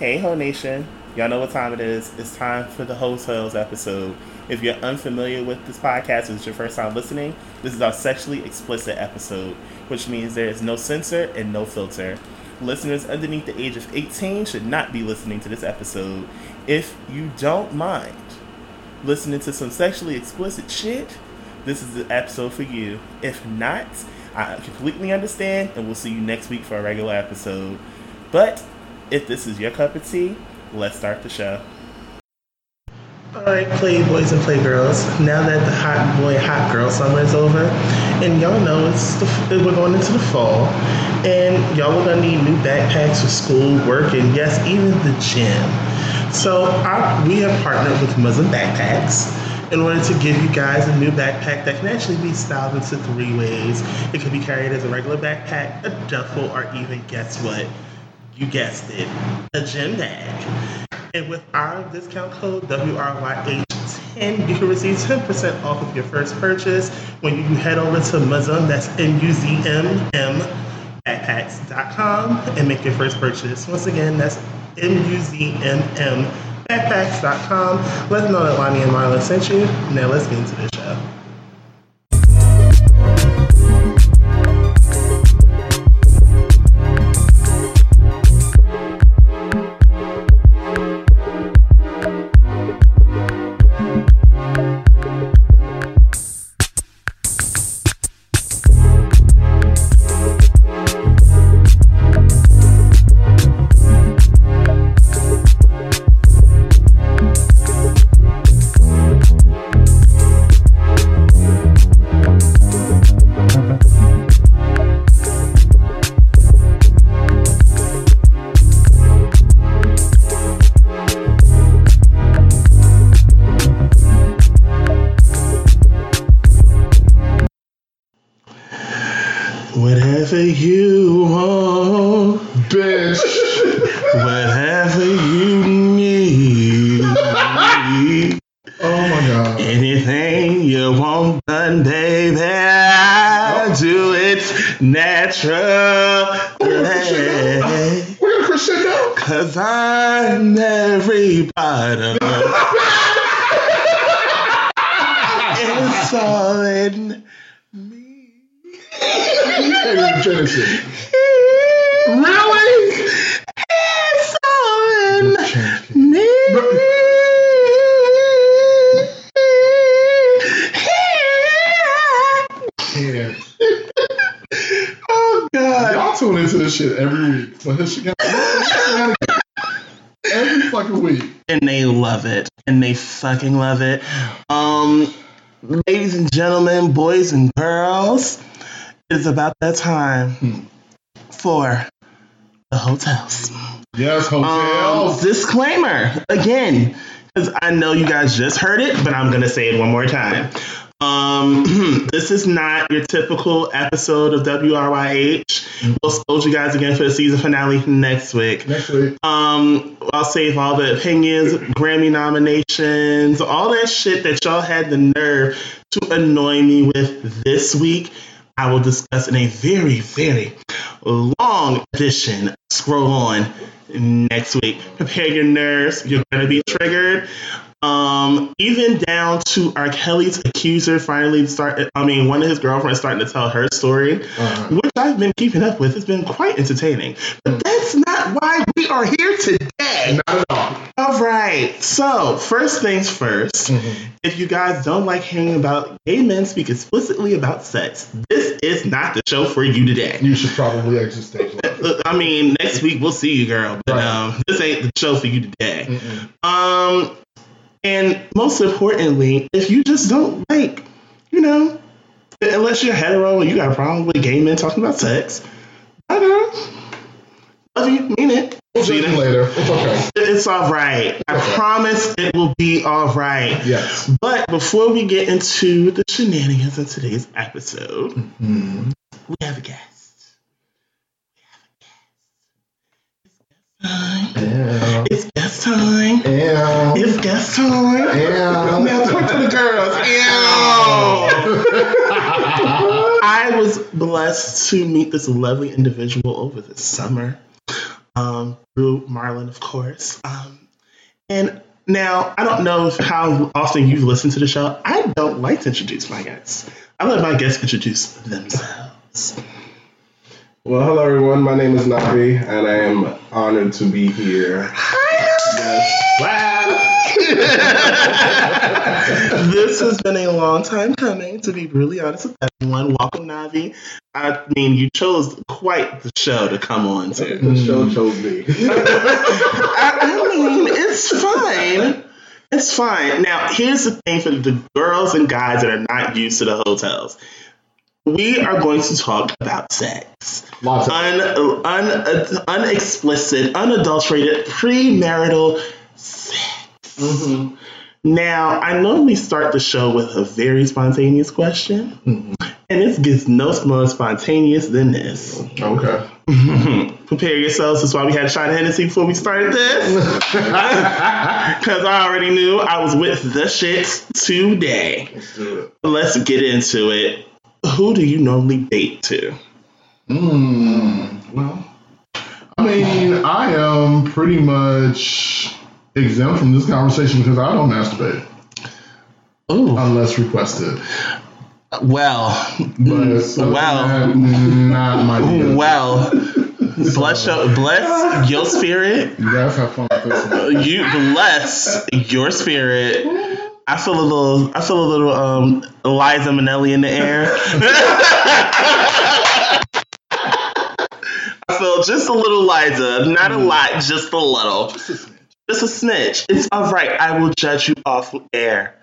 Hey, Ho Nation. Y'all know what time it is. It's time for the Hotels episode. If you're unfamiliar with this podcast, it's your first time listening, this is our sexually explicit episode, which means there is no censor and no filter. Listeners underneath the age of 18 should not be listening to this episode. If you don't mind listening to some sexually explicit shit, this is the episode for you. If not, I completely understand, and we'll see you next week for a regular episode. But if this is your cup of tea, let's start the show. Alright, playboys and playgirls. Now that the hot boy, hot girl summer is over, and y'all know it's the, we're going into the fall, and y'all are gonna need new backpacks for school, work, and yes, even the gym. So our, we have partnered with Muzm Backpacks in order to give you guys a new backpack that can actually be styled into three ways. It can be carried as a regular backpack, a duffel, or even guess what? You guessed it, a gym bag. And with our discount code WRYH10, you can receive 10% off of your first purchase when you head over to Muzm, that's M-U-Z-M-M, backpacks.com, and make your first purchase. Once again, that's M-U-Z-M-M, backpacks.com. Let them know that Lonnie and Marla sent you. Now let's get into the show. Love it and they fucking love it um ladies and gentlemen boys and girls it's about that time Hmm. for the hotels Yes, um, hotels. disclaimer again because i know you guys just heard it but i'm gonna say it one more time um, this is not your typical episode of WRYH. We'll expose you guys again for the season finale next week. Next week. Um, I'll save all the opinions, Grammy nominations, all that shit that y'all had the nerve to annoy me with this week. I will discuss in a very, very long edition. Scroll on next week. Prepare your nerves. You're gonna be triggered. Um, even down to R. Kelly's accuser finally start. I mean, one of his girlfriends starting to tell her story, Uh-huh. which I've been keeping up with. It's been quite entertaining. But that's not why we are here today. Not at all. All right. So first things 1st Mm-hmm. If you guys don't like hearing about gay men speak explicitly about sex, this is not the show for you today. You should probably exit stage left. I mean, next week we'll see you, girl. But Right. um, this ain't the show for you today. Mm-mm. Um, and most importantly, if you just don't like, you know, unless you're hetero and you got a problem with gay men talking about sex, bye, girl. Love you, mean it. We'll See you later. It's okay. It's all right. I promise it will be all right. Yes. But before we get into the shenanigans of today's episode, Mm. we have a guest. We guest. Yeah. It's guest time. It's guest time. Yeah. Now talk to the girls. I was blessed to meet this lovely individual over the summer. um, through Marlon, of course. Um, and now, I don't know how often you've listened to the show. I don't like to introduce my guests. I let my guests introduce themselves. Well, hello everyone. My name is Navi, and I am honored to be here. Hi, yes. Wow. this has been a long time coming, to be really honest with everyone. Welcome, Navi. I mean, you chose quite the show to come on to. The show chose me. I, I mean, it's fine. It's fine. Now, here's the thing for the girls and guys that are not used to the hotels. We are going to talk about sex. Lots of Un, un, unexplicit, unadulterated, premarital sex. Mm-hmm. Now, I normally start the show with a very spontaneous question, Mm-hmm. and this gets no more spontaneous than this. Okay. Prepare yourselves. That's why we had of Hennessy before we started this. Because I already knew I was with the shit today. Let's do it. Let's get into it. Who do you normally date to? Mm, well, I mean, I am pretty much exempt from this conversation because I don't masturbate Ooh. unless requested. Well, But Well. not my deal. well, bless your, bless your spirit. You guys have fun with this. You bless your spirit. I feel a little. I feel a little. Um, Eliza Minnelli in the air. I feel just a little Liza, not a lot, just a little. Just a snitch. It's all right. I will judge you off air.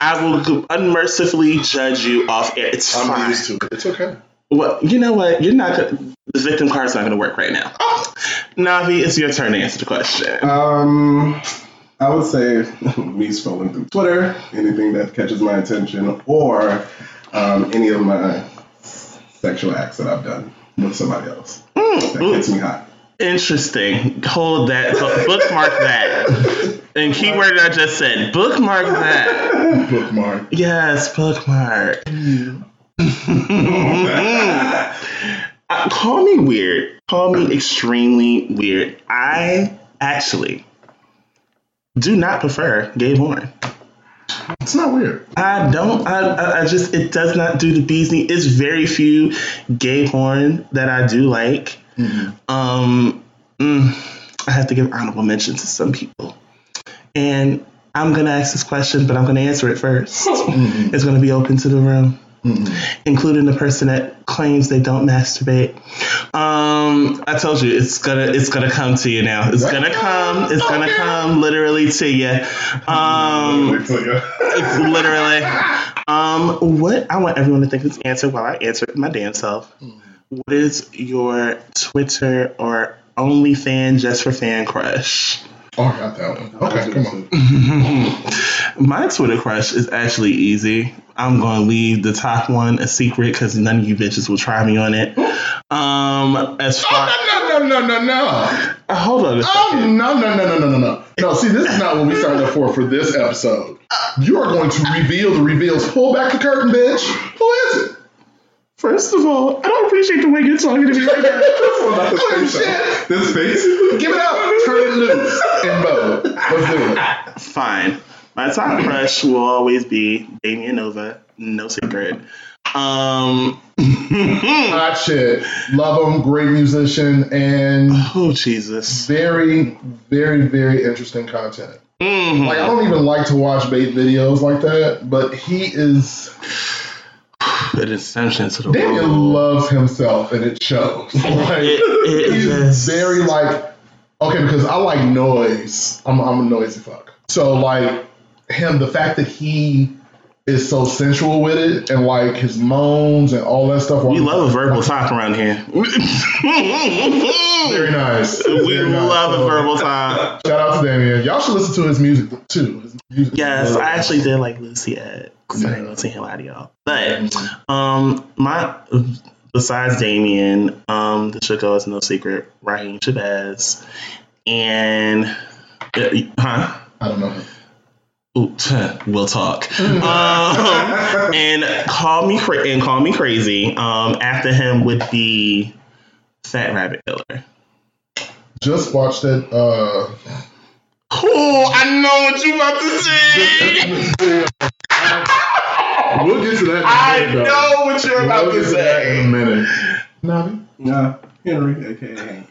I will unmercifully judge you off air. It's I'm fine. used to it. It's okay. Well, you know what? You're not. Gonna, the victim card's not going to work right now. Navi, it's your turn to answer the question. Um, I would say me scrolling through Twitter, anything that catches my attention, or um, any of my sexual acts that I've done with somebody else that gets me hot. Interesting. Hold that. Bookmark that. And keyword I just said. Bookmark that. Bookmark. Yes, bookmark. Uh, call me weird. Call me extremely weird. I actually do not prefer gay porn. It's not weird. I don't. I, I, just it does not do the bees knee. It's very few gay porn that I do like. Um, mm, I have to give honorable mention to some people, and I'm gonna ask this question, but I'm gonna answer it 1st It's gonna be open to the room, including the person that claims they don't masturbate. Um, I told you it's gonna it's gonna come to you now. It's gonna come. It's gonna come literally to you. Um. It's literally. Um, what I want everyone to think of this answer while I answer it my damn self. What is your Twitter or OnlyFan just for fan crush? Oh, I got that one. Okay, come on. My Twitter crush is actually easy. I'm going to leave the top one a secret because none of you bitches will try me on it. Um, as far Oh, no, no, no, no, no, no. uh, hold on a Oh, no, no, no, no, no, no, no. No, see, this is not what we signed up for for this episode. You are going to reveal the reveals. Pull back the curtain, bitch. Who is it? First of all, I don't appreciate the way you're talking to me right now. Oh, shit. This face. Give it up. Turn it loose. In mode. Let's do it. Fine. My top crush will always be Damien Nova. No secret. Um. Hot shit. Love him. Great musician and oh Jesus. very, very, very interesting content. Mhm. Like I don't even like to watch bait videos like that, but he is An ascension to the Damien role. loves himself and it shows. Like It- it he's very like okay, because I like noise. I'm I'm a noisy fuck. So like him, the fact that he is so sensual with it and like his moans and all that stuff. We love a verbal talk around here. Very nice. We Very nice. love a verbal talk. Shout out to Damien. Y'all should listen to his music too. His music Yes, really I actually did like Lucy Ed. I ain't gonna say him out of y'all. But um my besides Damien, um the should go is no secret, Raheem Shabazz. And uh, huh? I don't know. Ooh, we'll talk. um, and call me cra- and call me crazy. Um, after him would be Fat Rabbit Killer. just watched it. Uh, Oh, I know what you about to say. we'll get to that. In a I minute, though. know what you're about We'll to get that in a minute. Navi? Nah, Henry, aka Hank.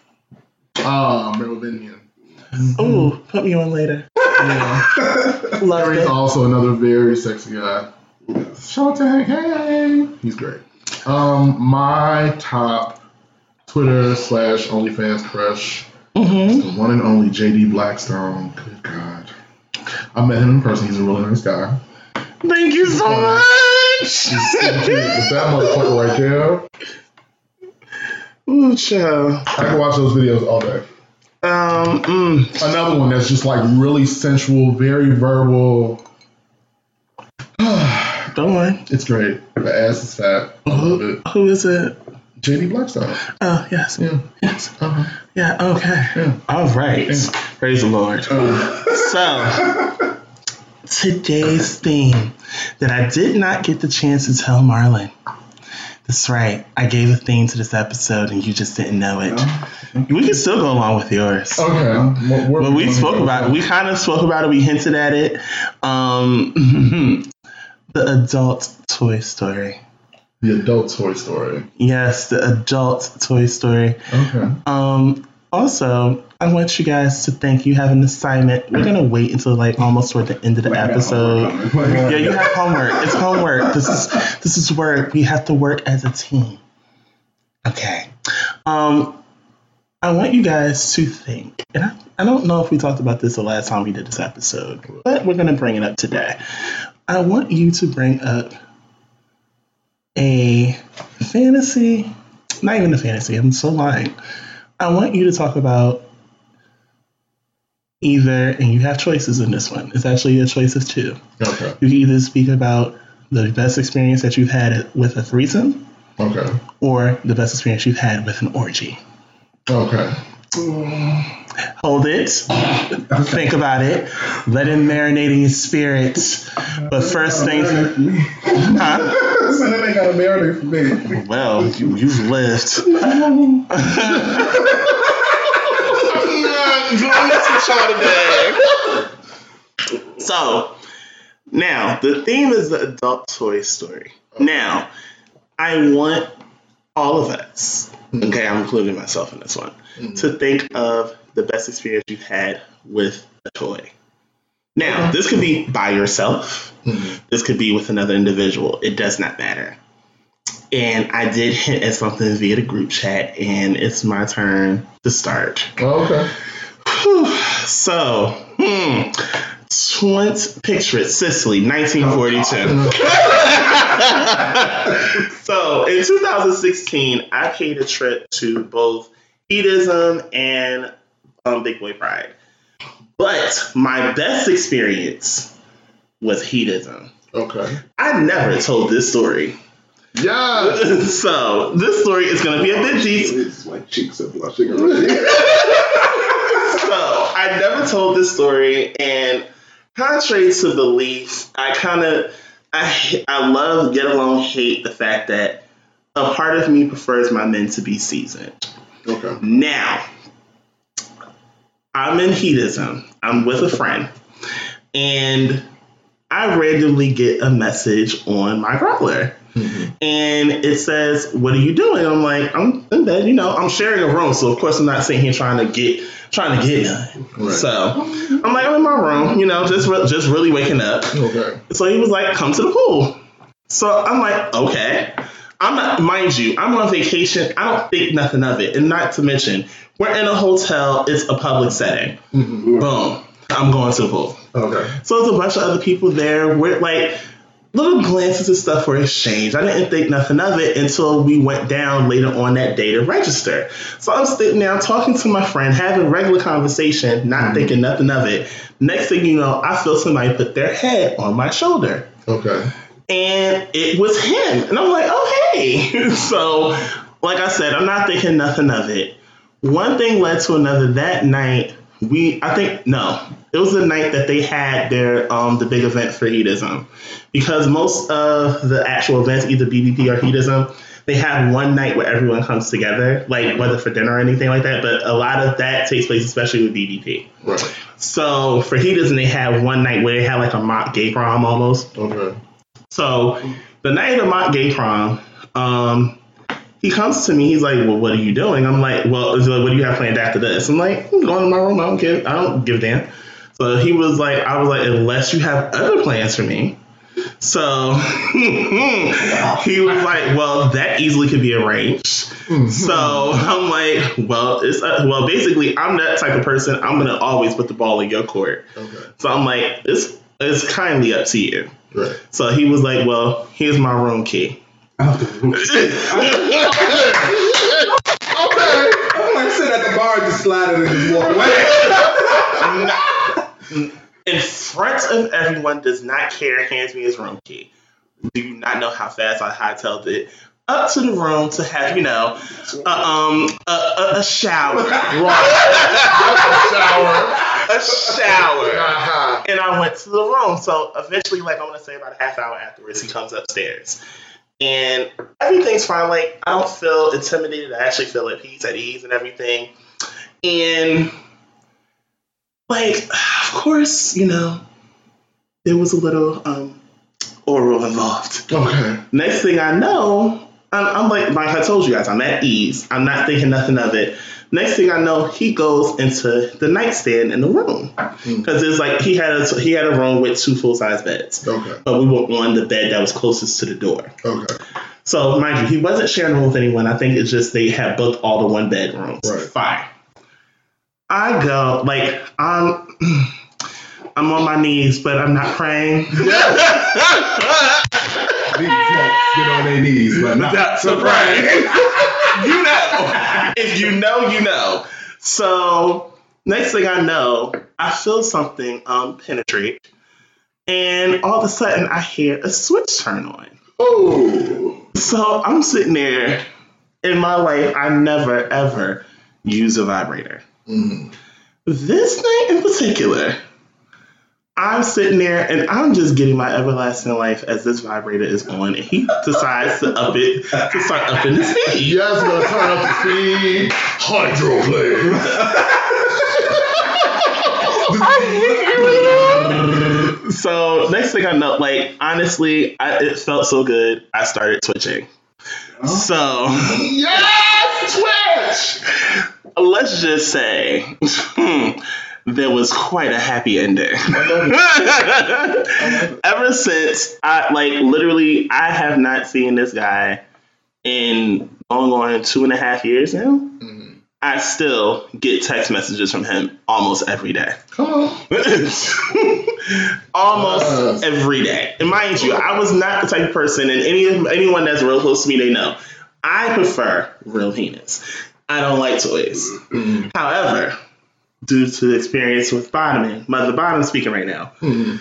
Ah, Merovingian. Ooh, put me on later. Yeah. Love Henry's it. also another very sexy guy. Shout out to Hank. Hey, he's great. Um, my top Twitter slash OnlyFans crush, Mm-hmm. the one and only JD Blackstone. Good God, I met him in person. He's a really nice guy. Thank you so much. With that motherfucker right there, Ooh, child. I can watch those videos all day. Um, mm, Another one that's just like really sensual, very verbal. don't worry. It's great. The ass is fat. I love it. Who is it? JD Blackstone. Oh, yes. Yeah. Yes. Uh-huh. Yeah, okay. Yeah. All right. Praise the Lord. Uh, So, today's theme that I did not get the chance to tell Marlon. That's right. I gave a theme to this episode and you just didn't know it. We can still go along with yours. okay. What- But we spoke about it. We kind of spoke about it. We hinted at it. Um, the adult Toy Story. the adult Toy Story. Yes, the adult Toy Story. Okay. Um, also, I want you guys to think you have an assignment. We're gonna wait until like almost toward the end of the Like, I got episode. homework coming. Yeah, you have homework. It's homework. This is this is work. We have to work as a team. Okay. Um, I want you guys to think, and I, I don't know if we talked about this the last time we did this episode, but we're gonna bring it up today. I want you to bring up a fantasy, not even a fantasy. I'm so lying. I want you to talk about either, and you have choices in this one. It's actually a choice of two. Okay. You can either speak about the best experience that you've had with a threesome Okay. or the best experience you've had with an orgy. Okay. Hold it. Think about it. Let it marinate in your spirit. But first things, Marinate for me. huh? So then they got a marinate for me. Well, you, you've lived. So, now the theme is the adult toy story. Now, I want all of us, okay, I'm including myself in this one, to mm-hmm. think of the best experience you've had with a toy. Now, this could be by yourself. This could be with another individual. It does not matter. And I did hint at something via the group chat, and it's my turn to start. Okay. Whew. So, hmm. 20, picture it, Sicily, 1942. so, in 2016, I paid a trip to both Hedonism and um, Big Boy Pride. But my best experience was Hedonism. Okay. I never told this story. Yeah. so, this story is going to be a bit juicy. My cheeks are blushing already. so I never told this story, and contrary to belief, I kind of I I love get along hate the fact that a part of me prefers my men to be seasoned. Okay. Now, I'm in Hedonism. I'm with a friend, and I randomly get a message on my growler. Mm-hmm. And it says, "What are you doing?" I'm like, "I'm in bed." You know, I'm sharing a room, so of course I'm not sitting here trying to get trying to get none. Right. So I'm like, I'm in my room, you know, just re- just really waking up. Okay. So he was like, "Come to the pool." So I'm like, "Okay." I'm not, mind you, I'm on vacation. I don't think nothing of it, and not to mention, we're in a hotel. It's a public setting. Mhm. Boom. I'm going to the pool. Okay. So there's a bunch of other people there. We're like little glances and stuff were exchanged. I didn't think nothing of it until we went down later on that day to register. So I'm sitting there talking to my friend, having regular conversation, not thinking nothing of it. Next thing you know, I feel somebody put their head on my shoulder. Okay. And it was him. And I'm like, oh hey. so like I said, I'm not thinking nothing of it. One thing led to another that night. We, I think, no, it was the night that they had their um the big event for Hedonism, because most of the actual events, either BBP or Hedonism, they have one night where everyone comes together, like whether for dinner or anything like that. But a lot of that takes place, especially with BDP. Right. So for Hedonism, they have one night where they have like a mock gay prom almost. Okay. So the night of my gay prom, um, he comes to me. He's like, "Well, what are you doing?" I'm like, "Well, like, what do you have planned after this?" I'm like, "I'm going to my room. I don't give. I don't give a damn." So he was like, "I was like, unless you have other plans for me." So he was like, "Well, that easily could be arranged." So I'm like, "Well, it's uh, well, basically, I'm that type of person. I'm gonna always put the ball in your court." Okay. So I'm like, "It's it's kindly up to you." Right. So he was like, "Well, here's my room key." Okay. I'm like sit at the bar, just slide it and just walk away. in front of everyone, does not care, hands me his room key. Do you not know how fast I hightailed it up to the room to have, you know, a, um, a, a, a shower. Shower. a shower. Uh-huh. And I went to the room. So eventually, like, I want to say about a half hour afterwards, he comes upstairs. And everything's fine. Like, I don't feel intimidated. I actually feel at peace, at ease, and everything. And, like, of course, you know, there was a little um, oral involved. Okay. Next thing I know, I'm, I'm like, like I told you guys, I'm at ease. I'm not thinking nothing of it. Next thing I know, he goes into the nightstand in the room hmm. because it's like he had a he had a room with two full size beds, Okay. but we were on the bed that was closest to the door. Okay. So mind you, he wasn't sharing a room with anyone. I think it's just they had booked all the one bedrooms. Right. Fine. I go like I'm I'm on my knees, but I'm not praying. These folks get on their knees, but not That's a prank. you know. If you know, you know. So next thing I know, I feel something um penetrate. And all of a sudden I hear a switch turn on. Oh. So I'm sitting there. In my life, I never ever use a vibrator. Mm. This night in particular, I'm sitting there and I'm just getting my everlasting life as this vibrator is on, and he decides to up it to start upping the speed. Yes, gonna turn up the speed. Hydroplane. So next thing I know, like honestly, I, it felt so good. I started twitching. So yes, Twitch. let's just say hmm, there was quite a happy ending. Ever since I like literally, I have not seen this guy in going on two and a half years now. Mhm. I still get text messages from him almost every day. Come on. almost Yes. every day. And mind you, I was not the type of person, and any anyone that's real close to me, they know. I prefer real penis. I don't like toys. Mm. However, due to experience with bottoming, mother bottom speaking right now, Mm.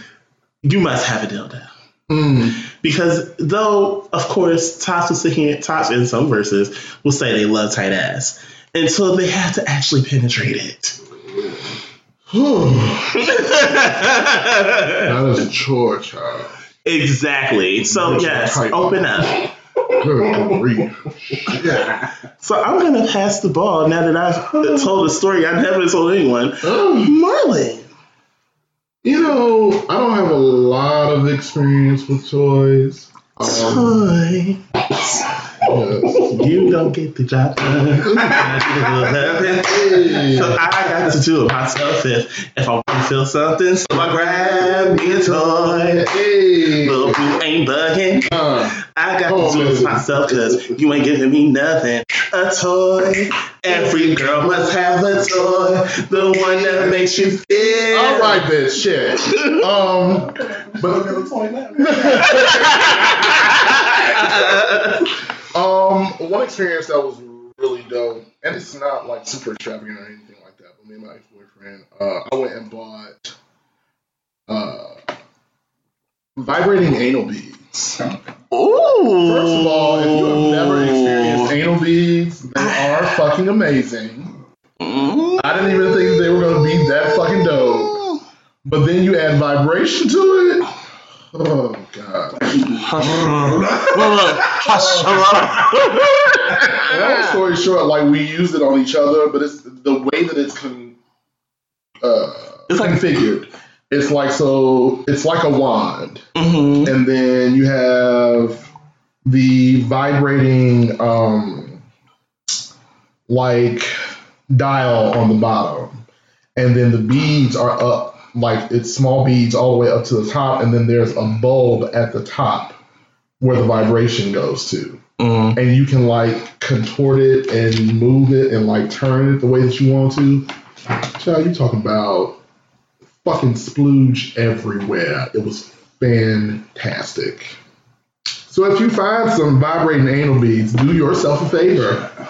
you must have a dildo. Mm. Because though, of course, Tops will sit here, Tops in some verses will say they love tight ass until they have to actually penetrate it. that is a chore, child. exactly. So yes, open up. Good grief. Yeah. So I'm gonna pass the ball now that I've told a story I never told anyone. Um, Marlon. you know, I don't have a lot of experience with toys. Um, Toy. Yes. You don't get the job done. So I got to do it myself if, if I want to feel something. So I grab me a toy. Hey. Little boo ain't bugging. Uh, I got Oh, to do it man. myself because you ain't giving me nothing. A toy. Every girl must have a toy. The one that makes you feel. all right, bitch. Shit. Um, but um, one experience that was really dope, and it's not like super extravagant or anything like that. But me and my ex-boyfriend, uh, I went and bought uh, vibrating anal beads. Ooh. First of all, if you have never experienced anal beads, they are fucking amazing. Mm. I didn't even think they were gonna be that fucking dope. But then you add vibration to it. Oh god. Long story short, like we used it on each other, but it's the way that it's con- uh, It's like- configured. It's like so. It's like a wand, Mm-hmm. and then you have the vibrating, um, like dial on the bottom, and then the beads are up, like it's small beads all the way up to the top, and then there's a bulb at the top where the vibration goes to Mm-hmm. and you can like contort it and move it and like turn it the way that you want to. Child, you talking about fucking splooge everywhere. It was fantastic. So if you find some vibrating anal beads, do yourself a favor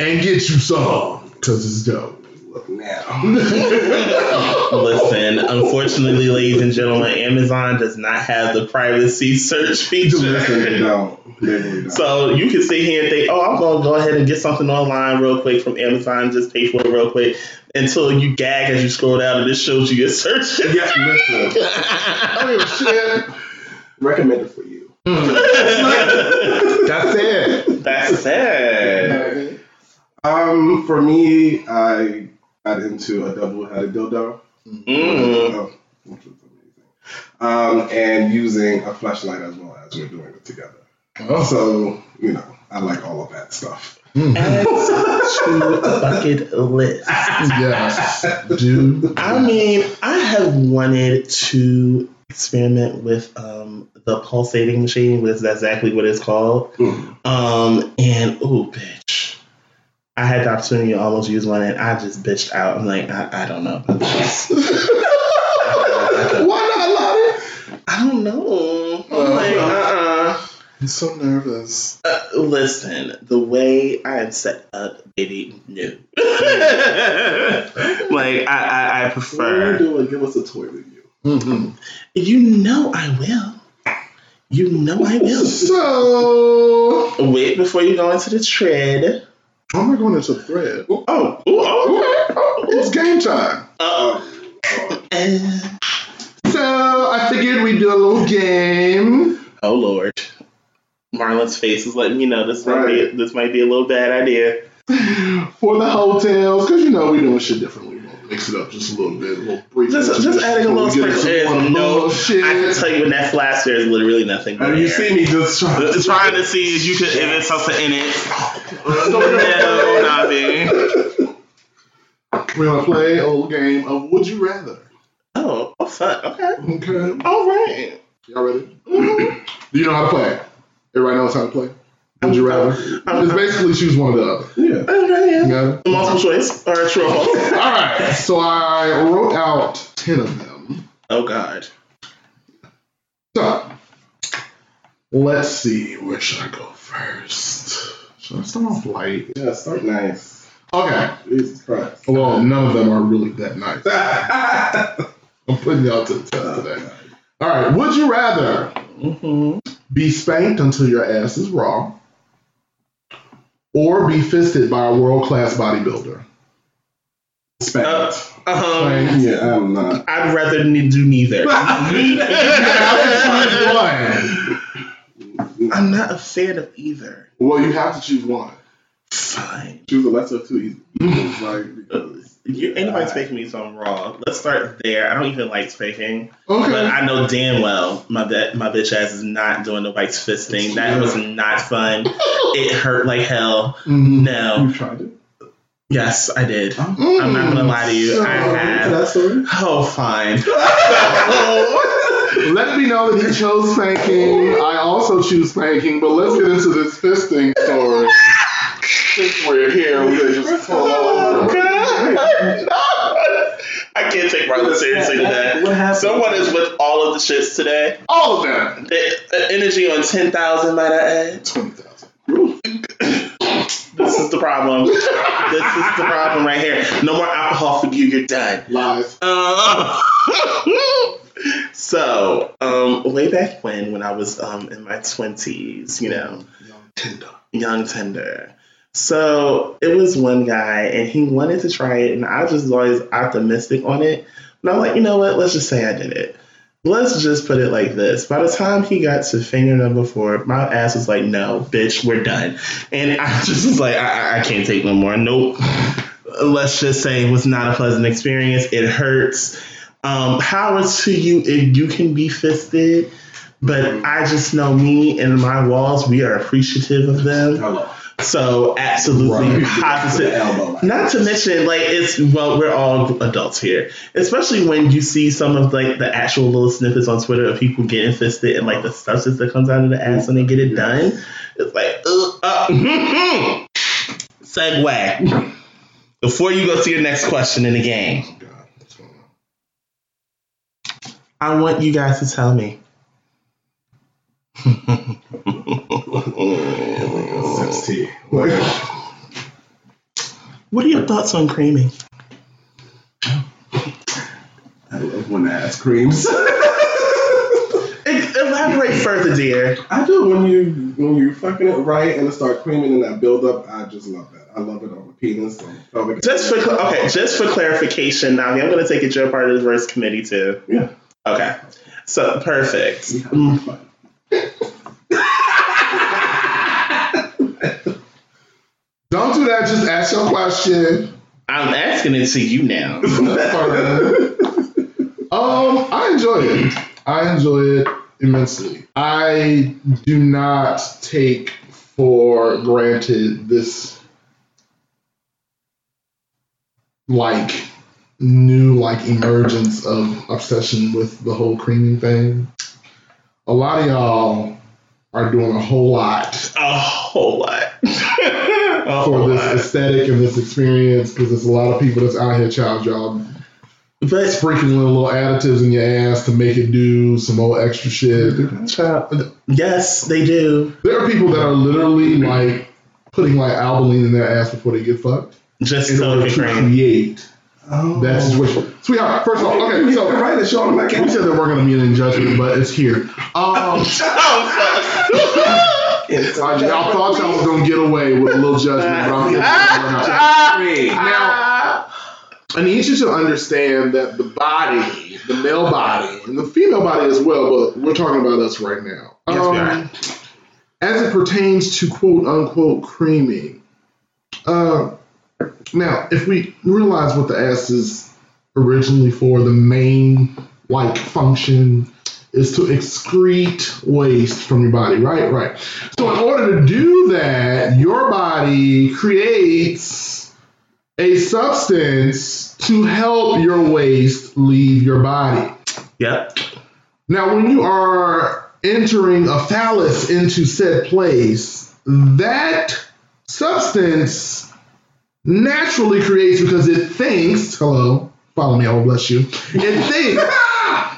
and get you some because it's dope. Look now. Listen, unfortunately, ladies and gentlemen, Amazon does not have the privacy search feature. Listen, they don't. They don't. So you can sit here and think, oh, I'm gonna go ahead and get something online real quick from Amazon, just pay for it real quick, until you gag as you scroll down and it shows you your search. yeah, listen. I don't give a shit. Recommended for you. That's it. That's sad. Um, for me, I got into a double-headed dildo. Mm. Oh, which was amazing. Um, and using a Fleshlight as well as we're doing it together. Oh, So, you know, I like all of that stuff. Add to bucket list. yes, dude. I mean, I have wanted to experiment with um, the pulsating machine, which is exactly what it's called. Mm. Um, and oh, bitch, I had the opportunity to almost use one, and I just bitched out. I'm like, I, I don't know about this. Why not, Lottie? I don't know. I'm like, uh-uh. I'm so nervous. Uh, listen, the way I am set up, baby, no. like, I, I, I What are you prefer. doing? Give us a toy review. Mm-hmm. You know I will. You know I will. So, Wait before you go into the tread. How am I going into thread? Oh, oh, oh. Okay, oh, it's game time. Uh, uh, So, I figured we'd do a little game. oh Lord. Marlon's face is letting me know this might be this might be a little bad idea. for the hotels, because you know we're doing shit differently. We're gonna mix it up just a little bit, a little brief. Just, just intermission adding a little we get sprinkle. into There's no, bullshit. I can tell you when that flash there's literally nothing. Have you see me just trying Uh, trying to see if you could if there's something in it. no, nothing. We're gonna play a little game of Would You Rather. Oh, oh, fun. Okay. Okay, All right. y'all ready? Do you know how to play? Everybody knows how to play. Would you rather? It's basically choose one or the other. Yeah. Okay. You Yeah. got it? Multiple choice or true or false? All right. So I wrote out ten of them. Oh God. So let's see. Where should I go first? Should I start off light? Yeah, start nice. Okay. Jesus Christ. Well, none of them are really that nice. I'm putting y'all to the test today. All right. Would you rather Mm-hmm. be spanked until your ass is raw, or be fisted by a world class bodybuilder? Um, Spanked. yeah, I'm not. I'd rather do neither. I'm not a fan of either. Well, you have to choose one. Fine. She was a lesser of two evils. Like, You, anybody spanking me, so I'm wrong. Let's start there. I don't even like spanking, Okay. but I know damn well my bi- my bitch ass is not doing the white fist thing. That was not fun. It hurt like hell. Mhm. No. you tried it? Yes, I did. Mm. I'm not gonna lie to you. So, I have. Oh, fine. Let me know that he chose spanking. I also choose spanking, but let's get into this fisting story. Since we're here, we can just pull Oh, over. God. I can't take Marlon seriously today. What happened? Someone is with all of the shits today. All of them. The, the energy on 10,000, might I add. 20,000. This is the problem. this is the problem right here. No more alcohol for you. You're done. Live. Uh, so, um, way back when, when I was um, in my 20s, you know, young Tender. young tender. So it was one guy, and he wanted to try it, and I was just always optimistic on it. And I'm like, you know what? Let's just say I did it. let's just put it like this. By the time he got to finger number four, my ass was like, no, bitch, we're done. And I just was like, I, I can't take no more. Nope. Let's just say it was not a pleasant experience. It hurts. Um, Howard, to you, if you can be fisted, but I just know me and my walls, we are appreciative of them. Hello. So absolutely Right. positive. Elbow. Not to mention, like it's well, we're all adults here. Especially when you see some of like the actual little snippets on Twitter of people getting fisted and like the substance that comes out of the ass when they get it done. It's like, uh, uh, segue. Before you go to your next question in the game, God, what's going on? I want you guys to tell me. Tea. What are your thoughts on creaming? I love when the ass creams. Elaborate further, dear. I do when you when you fucking it right and it start creaming and that build up. I just love that. I love it on the penis. On the. Just for cl- okay, just for clarification, now I'm going to take it you're part of the verse committee too. yeah. Okay, so perfect. We mm have more fun. Don't do that. Just ask your question. I'm asking it to you now. Um, I enjoy it. I enjoy it immensely. I do not take for granted this like new like emergence of obsession with the whole creaming thing. A lot of y'all are doing a whole lot A whole lot. A for whole this lot. aesthetic and this experience because there's a lot of people that's out here child job But sprinkling little additives in your ass to make it do some more extra shit. child, yes, they do. There are people that are literally like putting like Albolene in their ass before they get fucked Just in so order to cream. create Oh. that situation. Sweetheart, first of all, okay, so can write it, show them like we said there weren't going to be in judgment, but it's here. Um, Inside y'all thought y'all was going to get away with a little judgment, but I'm getting Now, I need you to understand that the body, the male body, and the female body as well, but we're talking about us right now. Yes, we are. Um, As it pertains to quote unquote creaming, uh, now if we realize what the ass is originally for, the main like function is to excrete waste from your body, right? Right. So in order to do that, your body creates a substance to help your waste leave your body. Yep. Now, when you are entering a phallus into said place, that substance naturally creates because it thinks, hello, follow me, I will bless you. It thinks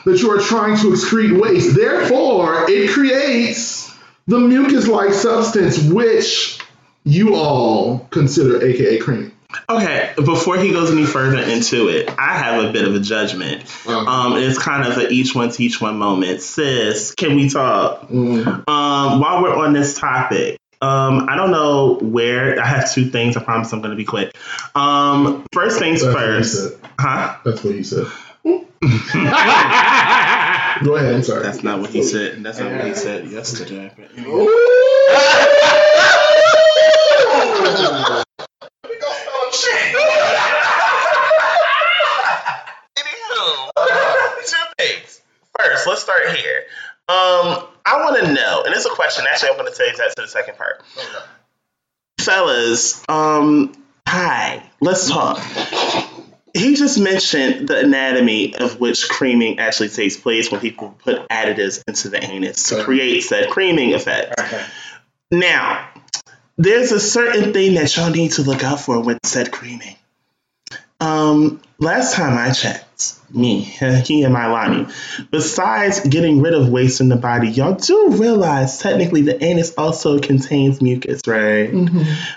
that you are trying to excrete waste. Therefore, it creates the mucus like substance which you all consider AKA cream. Okay, before he goes any further into it, I have a bit of a judgment. Uh, Um, it's kind of a each one teach one moment. Sis, can we talk? mm, Um, while we're on this topic, um, I don't know where. I have two things. I promise I'm going to be quick. Um, first things that's first, said. huh? That's what he said. Go ahead, I'm sorry. That's not what he said. That's not what he said yesterday. But anyway. Anywho, two things. First, let's start here. Um, I want to know, and it's a question. Actually, I'm going to take that to the second part. Fellas, um, hi, let's talk. He just mentioned the anatomy of which creaming actually takes place when people put additives into the anus to create said creaming effect. Now, there's a certain thing that y'all need to look out for with said creaming. Um, last time I checked, me, he and my Lonnie, besides getting rid of waste in the body, y'all do realize technically the anus also contains mucus, right?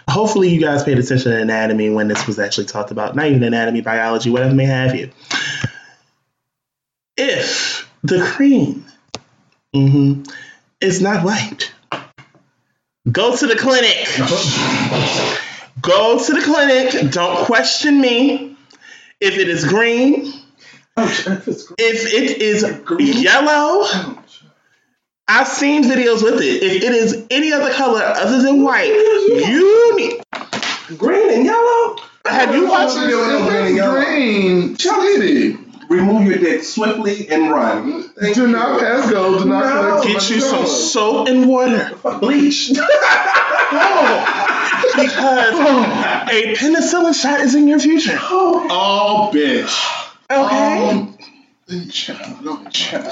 Hopefully you guys paid attention to anatomy when this was actually talked about. Not even anatomy, biology, whatever may have you. If the cream mhm, is not white, go to the clinic. Go to the clinic. Don't question me. If it is green, If it is yellow, I've seen videos with it. If it is any other color other than white, you need. Green and yellow. Have you watched Video it? green and yellow. green, sweetie. Remove your dick swiftly and run. Thank Do you. not pass go. Do not No. collect too Get you some soap and water. bleach. Because a penicillin shot is in your future. Oh, bitch. Okay? Um, child, no, child.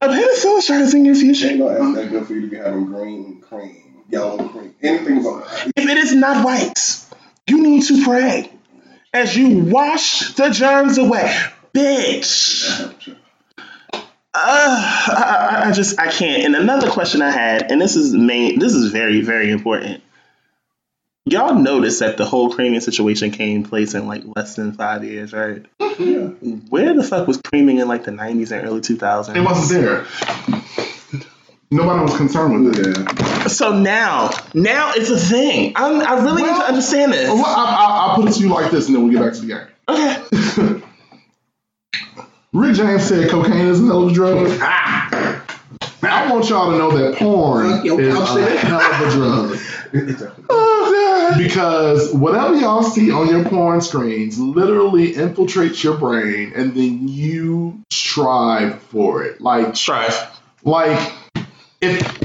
a penicillin shot is in your future. Ain't no that good for you to be having green cream, yellow cream, anything but If it is not white, you need to pray as you wash the germs away. Bitch. Uh, I- I just I can't. And another question I had, and this is main, this is very very important. Y'all noticed that the whole creaming situation came place in like less than five years, right? Yeah. Where the fuck was creaming in like the nineties and early two It wasn't there. Nobody was concerned with it. Yeah. So now, now it's a thing. I'm, I really need to understand this. Well, I, I, I'll put it to you like this, and then we'll get back to the game. Okay. Rick James said cocaine is a hell of a drug. Ah. Ah. I want y'all to know that porn is couch, a hell of a drug. Oh, Because whatever y'all see on your porn screens literally infiltrates your brain and then you strive for it. Like, Strive. like if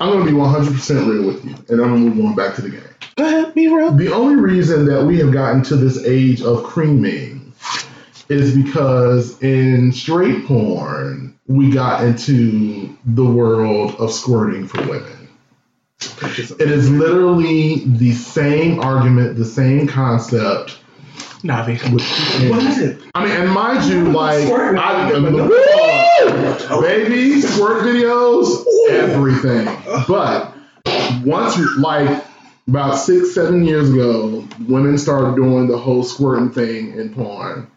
I'm gonna be 100% real with you, and I'm gonna move on back to the game. Go ahead, be real. The only reason that we have gotten to this age of creaming is because in straight porn, we got into the world of squirting for women. It is literally the same argument, the same concept. Navi. With, I mean, and mind you, like, Squirt I, video. Woo! baby, squirt videos, everything. But once, like, about six, seven years ago, women started doing the whole squirting thing in porn.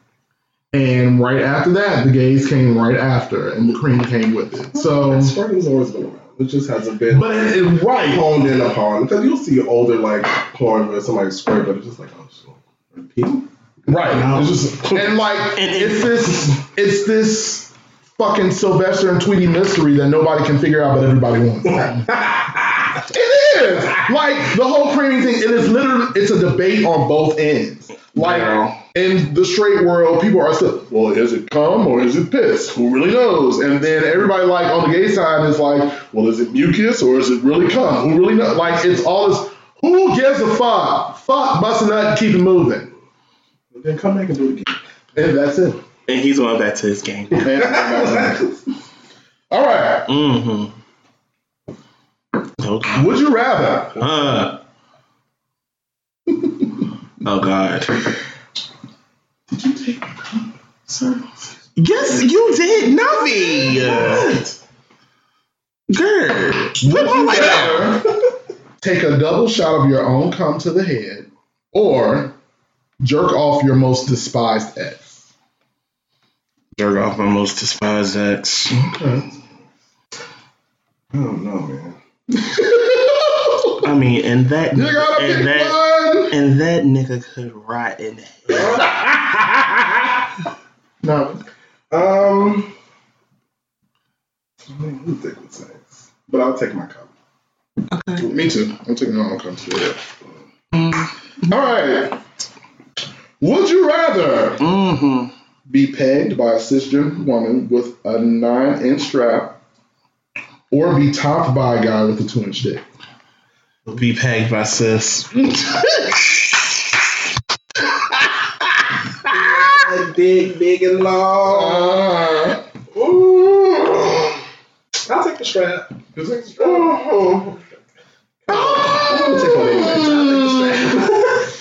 And right after that, the gays came right after, and the cream came with it. So, Squirting's always been around. It just hasn't been but it, it right, honed in upon because you'll see older like porn where somebody squirt, but it's just like oh, so repeat. right. It's just, and like, And it- it's this, it's this fucking Sylvester and Tweety mystery that nobody can figure out, but everybody wants. It is like the whole creaming thing. It is literally it's a debate on both ends. Like Yeah. In the straight world, people are still, well, is it cum or is it piss? Who really knows? And then everybody like on the gay side is like, well, is it mucus or is it really cum? Who really knows? Like it's all this. Who gives a fuck? Fuck, bust a nut and keep it moving. Then come back and do it again. And that's it. And he's going back to his game. all right. Mm-hmm. Okay. Would you rather? Uh. oh God. Did you take Sorry. Yes, you did, Navi. Girl. Would you rather take a double shot of your own cum to the head or jerk off your most despised ex? Jerk off my most despised ex. Okay. I don't know, man. I mean, and that You gotta pick and that one. and that nigga could rot in hell. No. Um, I mean, who think the same? But I'll take my cup. Okay. Me too. I'm taking my own cum to the head. All right. Would you rather Mm-hmm. be pegged by a cisgender woman with a nine inch strap or be topped by a guy with a two inch dick? Be pegged by sis. Big, big and long. Uh, Ooh. I'll take the strap. you think it's- Oh. I'm gonna take one anyway. so I'll take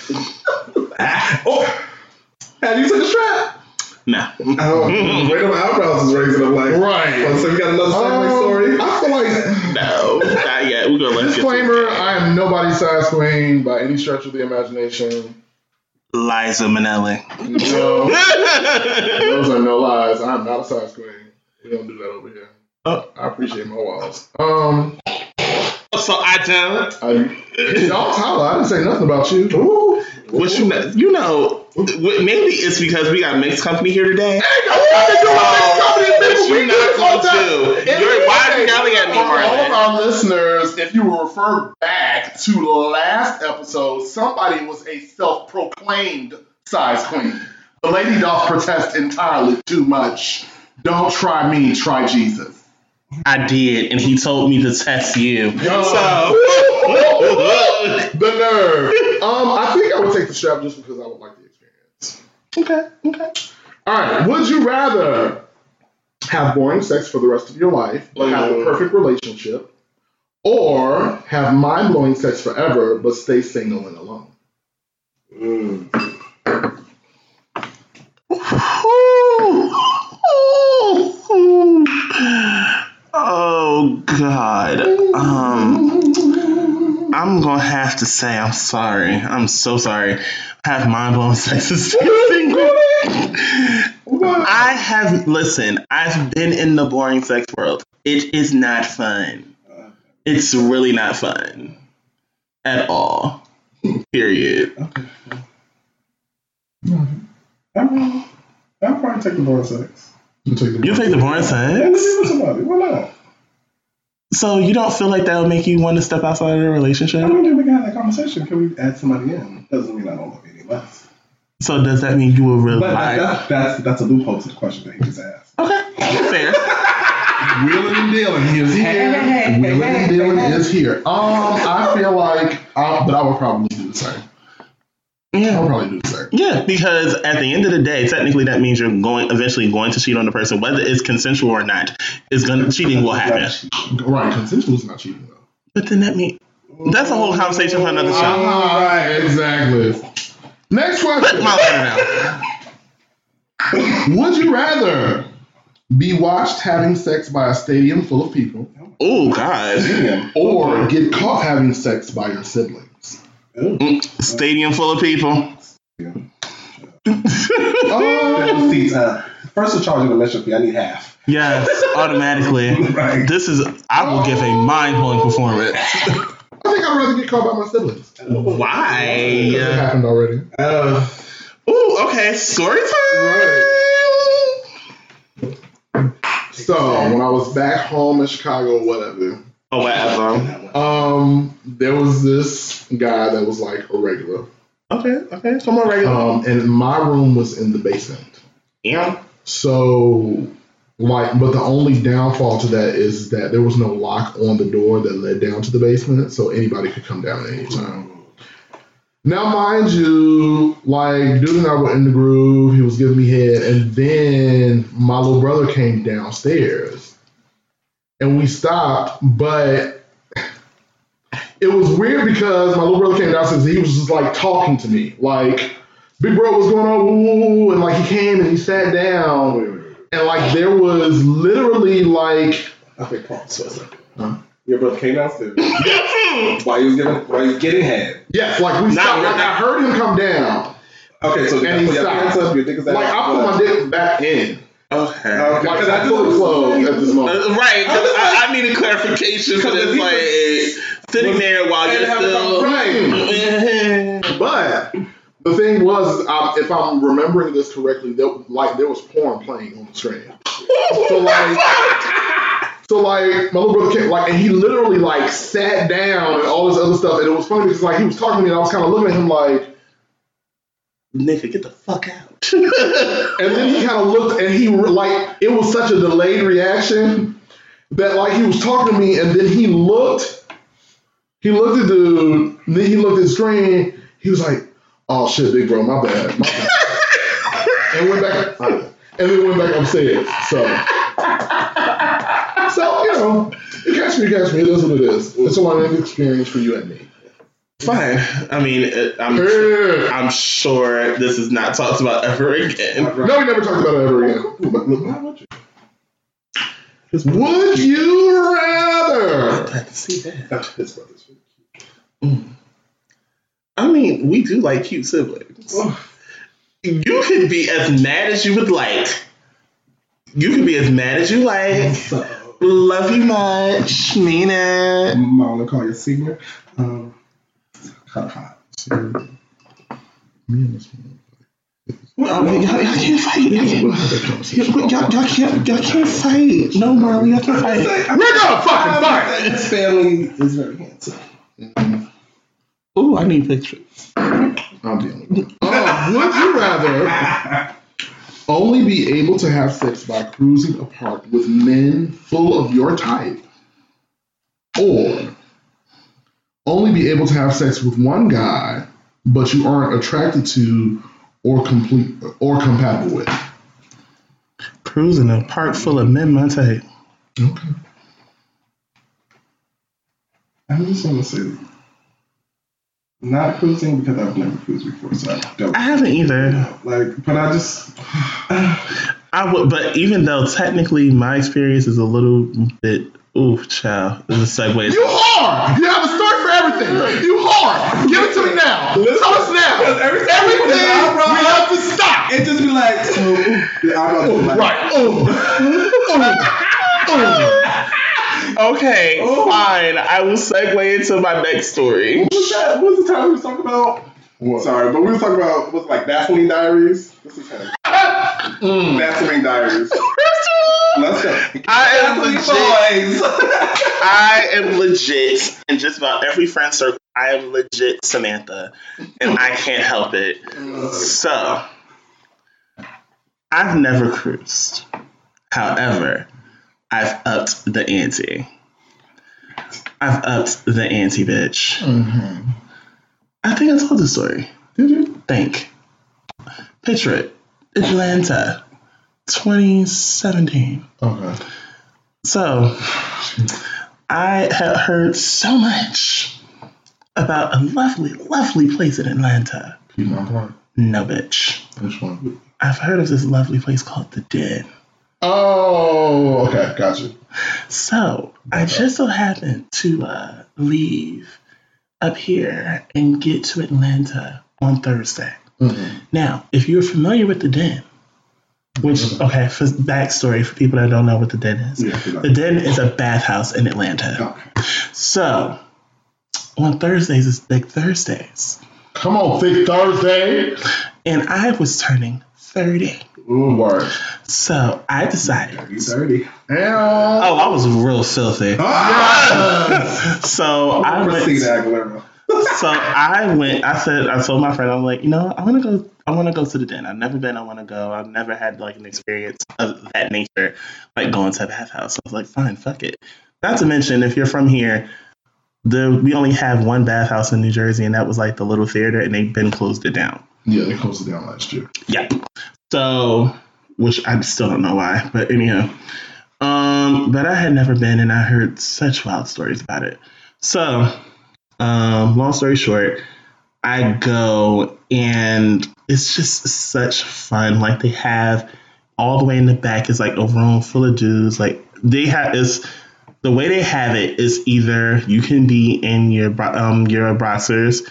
the strap. oh. Have you took the strap? No. Oh, right on my eyebrows is raising up like. Right. Oh, so you got another segue Um, story? I feel like No. Not yet. We're gonna let disclaimer: I am nobody's size queen by any stretch of the imagination. Liza Minnelli. No, those are no lies. I'm not a size queen. We don't do that over here. Oh. I appreciate my walls. Um, So I don't. I, y'all, Tyler, I didn't say nothing about you. Ooh. What you know? You know. Maybe it's because we got mixed company here today. What you not gonna do? You're, why are you yelling at me, For all of Marlon? our listeners, if you will refer back to the last episode, somebody was a self-proclaimed size queen. The lady doth protest entirely too much. Don't try me, try Jesus. I did, and he told me to test you. So. the nerve. Um, I think I would take the strap just because I would like. Okay. Okay. All right. Would you rather have boring sex for the rest of your life, but have the perfect relationship, or have mind blowing sex forever, but stay single and alone? Mm. Oh God. Um, I'm gonna have to say I'm sorry. I'm so sorry. Have mind blowing sex is single. I have listen. I've been in the boring sex world. It is not fun. It's really not fun at all. Period. I mean, I'll probably take the boring sex. You take the You take the boring sex, be somebody. Why not? so you don't feel like that would make you want to step outside of the relationship. I mean, then we can have that conversation. Can we add somebody in? Doesn't mean I don't love you any less. So does that mean you will really But like? that, that's that's a loophole to the question that he just asked. Okay, fair. Wheeling and dealing. He is here. Wheeling and dealing is here. Um, I feel like, I, but I would probably do the same. Yeah, I would Yeah. probably do the same. Yeah, because at the end of the day, technically that means you're going eventually going to cheat on the person, whether it's consensual or not. Is gonna cheating will happen. Right, consensual is not cheating though. But then that means that's a whole conversation for another show. Ah, exactly. Next question. my letter. Would you rather be watched having sex by a stadium full of people Oh God, or get caught having sex by your siblings? Mm, stadium full of people. Um, uh, first of charge of the membership fee, I need half. Yes, automatically. Right. This is I will give a mind blowing performance. I think I'd rather get caught by my siblings. Because it happened already. Uh, Ooh, okay, story time. So when I was back home in Chicago, whatever, Oh, whatever. um, there was this guy that was like a regular, Okay, okay, come on, regular. um, and my room was in the basement. yeah. So, like, but the only downfall to that is that there was no lock on the door that led down to the basement, so anybody could come down at any time. Now, mind you, like, dude and I were in the groove. He was giving me head, and then my little brother came downstairs, and we stopped. But it was weird because my little brother came downstairs. And he was just like talking to me, like, "Big bro, what's going on?" Woo, woo, woo," and like he came and he sat down. And like there was literally like, Okay, pause for a second. Huh? Your brother came downstairs. while he was giving, while he was getting head. yes, like we Not stopped. Like I heard him come down. Okay, so And you he put your stopped. up, your dick is. Like I put my dick back in. Okay. Okay. Like Because I I fully closed at this Uh, moment. right, 'cause I, I need a clarification Because it's Like was- sitting there while you're having still Right. But the thing was, if I'm remembering this correctly, there, like there was porn playing on the screen. So like, so like my little brother came, like, and he literally like sat down and all this other stuff, and it was funny because like he was talking to me, and I was kind of looking at him like, Nigga, get the fuck out. and then he kind of looked, and he like it was such a delayed reaction that like he was talking to me, and then he looked, he looked at and then he looked at the screen, he was like, "Oh shit, big bro, my bad, my bad," and went back, and then went back upstairs. So, so you know, you catch me, you catch me. It is what it is. It's a learning experience for you and me. Fine. I mean, I'm Yeah. I'm sure this is not talked about ever again. No, we never talked about it ever again. But look, why would you? Would you rather? Glad to see that. His brother's I mean, we do like cute siblings. You could be as mad as you would like. You could be as mad as you like. So, Love you much. Mean it. Marlon call you senior. Um, hot, hot. Well, y'all, y'all can't fight. Y'all can't, y'all, y'all, y'all can't. Y'all can't fight. No, Marley, y'all can't fight. We're gonna fucking fight. His family is very handsome. Ooh, I need pictures. I'm dealing with it. Uh, would you rather only be able to have sex by cruising apart with men full of your type, or only be able to have sex with one guy but you aren't attracted to or complete or compatible with? Cruising a park full of men, my type. Okay. I'm just gonna say not cruising because I've never cruised before, so I don't I haven't either. like. But I just I would, but even though technically my experience is a little bit, ooh, child, it's a segue. You hard. You have a story for everything. You hard. Give it to me now. Tell us now. every- Everything we have to stop. it just be like so. The eyebrows be like, Right. Okay, fine. I will segue into my next story. What was that? What was the time we was talking about? What? Sorry, but we was talking about what's like Vaseline Diaries. This is him. Vaseline Diaries. Let's go. I am legit. boys. I am legit in just about every friend circle. I am legit Samantha, and I can't help it. So, I've never cruised. However, I've upped the ante. I've upped the ante, bitch. Mm-hmm. I think I told the story. Did you? Think. Picture it. Atlanta, 2017. Okay. So, I had heard so much about a lovely, lovely place in Atlanta. Piedmont Park. No, bitch. Which one? I've heard of this lovely place called The Den. Oh, okay. Gotcha. So, I just so happened to uh, leave up here and get to Atlanta on Thursday. Mm-hmm. Now, if you're familiar with The Den, which, okay, for backstory for people that don't know what The Den is, Yeah, The Den is a bathhouse in Atlanta. Okay. So, on Thursdays, it's Thick Thursdays. Come on, Thick Thursday. And I was turning 30. Ooh, word. So, I decided. Thirty. Damn. Oh, I was real filthy. Ah! So, I went. So I went. I said. I told my friend. I'm like, you know, I want to go. I want to go to the den. I've never been. I want to go. I've never had like an experience of that nature, like going to a bathhouse. I was like, fine, fuck it. Not to mention, if you're from here, the we only have one bathhouse in New Jersey, and that was like the little theater, and they've been closed it down. Yeah, they closed it down last year. Yeah. So, which I still don't know why, but anyhow. Um, but I had never been and I heard such wild stories about it. So, um, long story short, I go and it's just such fun. Like they have all the way in the back is like a room full of dudes. Like they have is the way they have it is either you can be in your um your boxers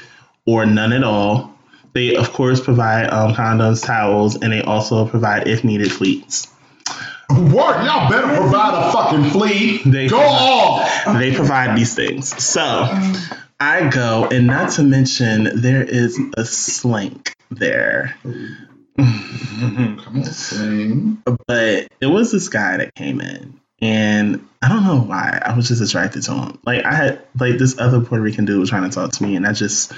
or none at all. They of course provide um, condoms, towels, and they also provide if needed fleets. Word, y'all better provide a fucking fleet. They Go provide- off. They provide these things. So I go, and not to mention there is a slink there. Come on, but it was this guy that came in and i don't know why i was just attracted to him like i had like this other puerto rican dude was trying to talk to me and i just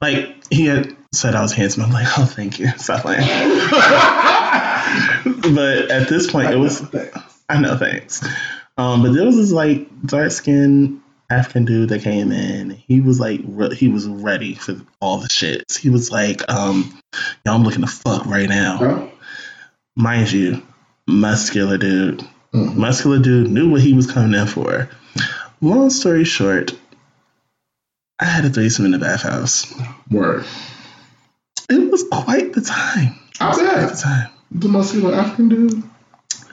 like he had said i was handsome i'm like oh thank you stop playing but at this point it was i know thanks um but there was this like dark skinned african dude that came in he was like re- he was ready for all the shits he was like um yo i'm looking to fuck right now Huh? mind you, muscular dude. Mhm. Muscular dude knew what he was coming in for. Long story short, I had a threesome in the bathhouse. Word. It was quite the time. I was Quite the bet. time. The muscular African dude.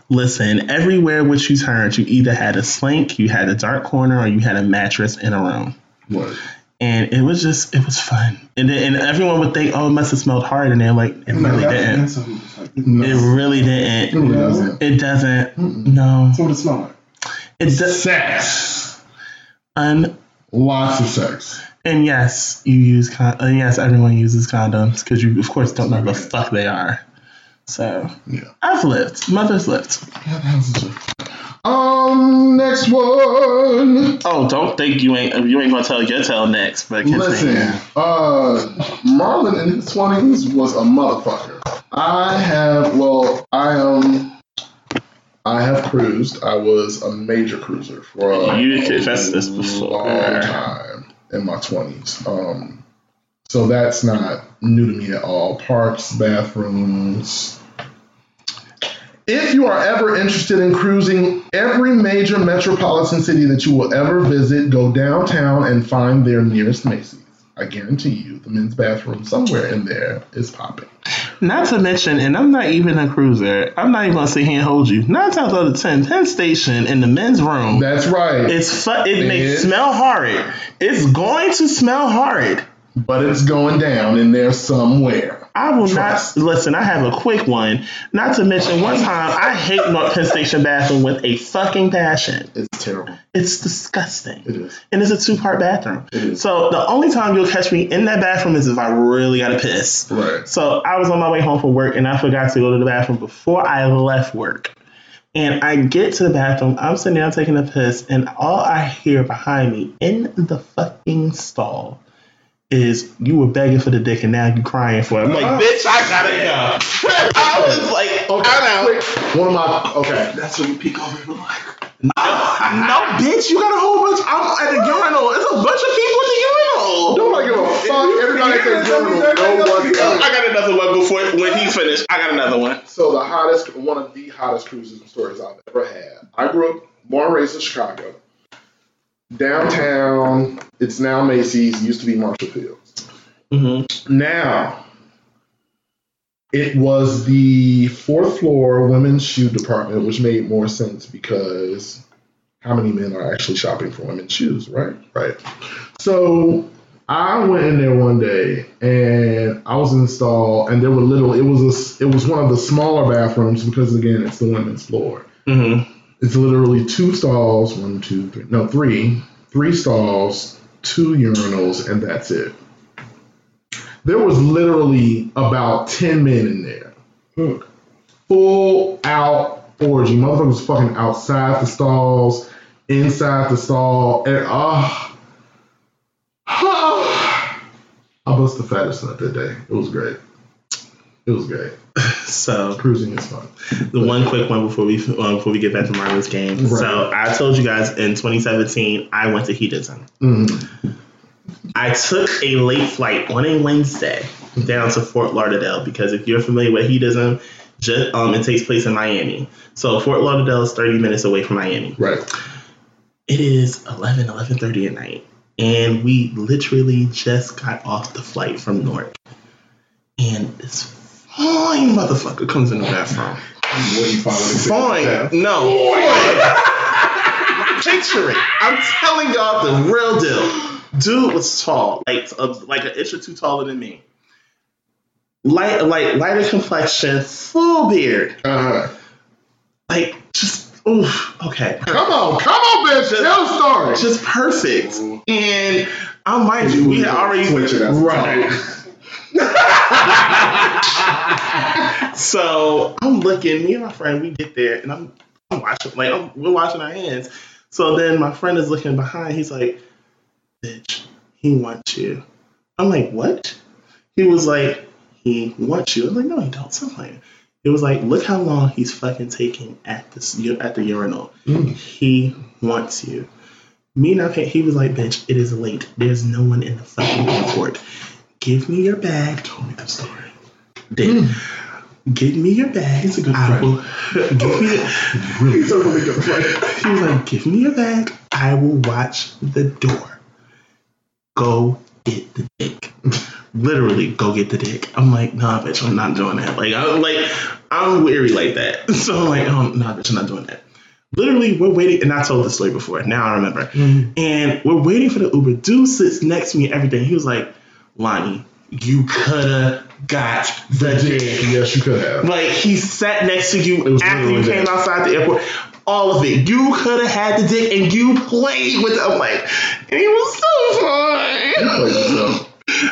Listen, everywhere which you turned, you either had a slink, you had a dark corner, or you had a mattress in a room. Word. And it was just, it was fun. And then, and everyone would think, oh, it must have smelled hard. And they're like, it really didn't. What. It really didn't. really doesn't. It doesn't. Mm-mm. No. That's what it smell like. It does. Sex. Un- Lots of sex. and yes, you use con. And yes, everyone uses condoms because you, of course, don't know the fuck they are. So Yeah. I've lived. Mother's lived. Um, next one. Oh, don't think you ain't you ain't gonna tell your tale next, but. Listen, uh, Marlon in his twenties was a motherfucker. I have, well, I am. I have cruised. I was a major cruiser for a You confessed this before. long time in my twenties. Um, so that's not new to me at all. Parks, bathrooms. If you are ever interested in cruising every major metropolitan city that you will ever visit, go downtown and find their nearest Macy's. I guarantee you, the men's bathroom somewhere in there is popping. Not to mention, and I'm not even a cruiser. I'm not even gonna sit here and hold you. Nine times out of ten, Penn Station in the men's room That's right. It's fu- it may It- smell horrid. It's going to smell horrid. but it's going down in there somewhere. I will not listen. I have a quick one. Not to mention, one time I hate North Penn Station bathroom with a fucking passion. It's terrible. It's disgusting. It is. And it's a two part bathroom. It is. So the only time you'll catch me in that bathroom is if I really gotta piss. Right. So I was on my way home from work and I forgot to go to the bathroom before I left work. And I get to the bathroom, I'm sitting down taking a piss, and all I hear behind me in the fucking stall is you were begging for the dick and now you crying for it. I'm like, uh-huh. bitch, I gotta go. I was like, I'm out. Quick, one of my okay. That's when you peek over the like. No, no, bitch, you got a whole bunch. I'm at the urinal. It's a bunch of people at the urinal. Don't I give a fuck. Everybody at the urinal, no one. I got another one before when he finished. I got another one. So the hottest, one of the hottest cruises and stories I've ever had. I grew up, born and raised in Chicago. Downtown, it's now Macy's. Used to be Marshall Field's. Mm-hmm. Now, it was the fourth floor women's shoe department, which made more sense because how many men are actually shopping for women's shoes, right? Right. So I went in there one day and I was installed, and there were little. It was a. It was one of the smaller bathrooms because again, it's the women's floor. Mm-hmm. It's literally two stalls, one, two, three, no, three, three stalls, two urinals, and that's it. There was literally about 10 men in there. Full out orgy. Motherfuckers fucking outside the stalls, inside the stall, and ah. I bust the fattest nut that day. It was great. It was great. So Cruising is fun. the one quick one before we uh, before we get back to Marlon's game. Right. So I told you guys in 2017 I went to Hedonism. Mhm. I took a late flight on a Wednesday down to Fort Lauderdale because if you're familiar with Hedonism, just, um, it takes place in Miami. So Fort Lauderdale is 30 minutes away from Miami. Right. It is 11, 11.30 at night. And we literally just got off the flight from Newark. And this fine motherfucker comes in the bathroom. What do you find when Fine. No. Picture it. I'm telling y'all the real deal. Dude was tall, like a, like an inch or two taller than me. Light, like lighter complexion, full beard, Uh-huh. like just oof. Okay, come on, come on, bitch. Tell the story. just perfect. And I mind you, we had already Switch it up. Right. so I'm looking, me and my friend, we get there and I'm, I'm watching, like, I'm, we're watching our hands. So then my friend is looking behind. He's like, bitch, he wants you. I'm like, what? He was like, he wants you. I'm like, no, he don't. So I'm like, it was like, look how long he's fucking taking at this at the urinal. Mm. He wants you. Me and I, He was like, bitch, it is late. There's no one in the fucking airport. Give me your bag. Told me that story. Did. Give me your bag. He's a good friend. Will, give me. He's a really good friend. He was like, give me your bag. I will watch the door. Go get the dick. Literally, go get the dick. I'm like, nah, bitch, I'm not doing that. Like, I'm like, I'm weary like that. So I'm like, um, nah, bitch, I'm not doing that. Literally, we're waiting, and I told this story before. Now I remember. And we're waiting for the Uber. Dude sits next to me and everything. He was like, Lonnie, you coulda got the dick. Yes, you could have. Like he sat next to you after you came there. outside the airport. all of it. You could have had the dick and you played with it. I'm like, and it was so fun. Play yourself.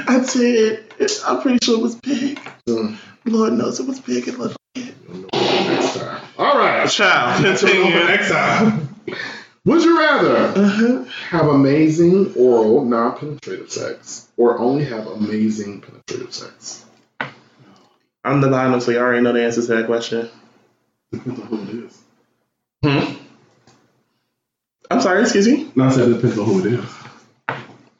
I did. I'm pretty sure it was big. Mm. Lord knows it was big and little. Next time. All right. Child, Continue continue. next time. Would you rather Uh-huh. have amazing oral, non-penetrative sex, or only have amazing penetrative sex? I'm the bottom, so you already know the answer to that question. Depends on who it is. Hmm? I'm sorry, excuse me? No, I said it depends on who it is.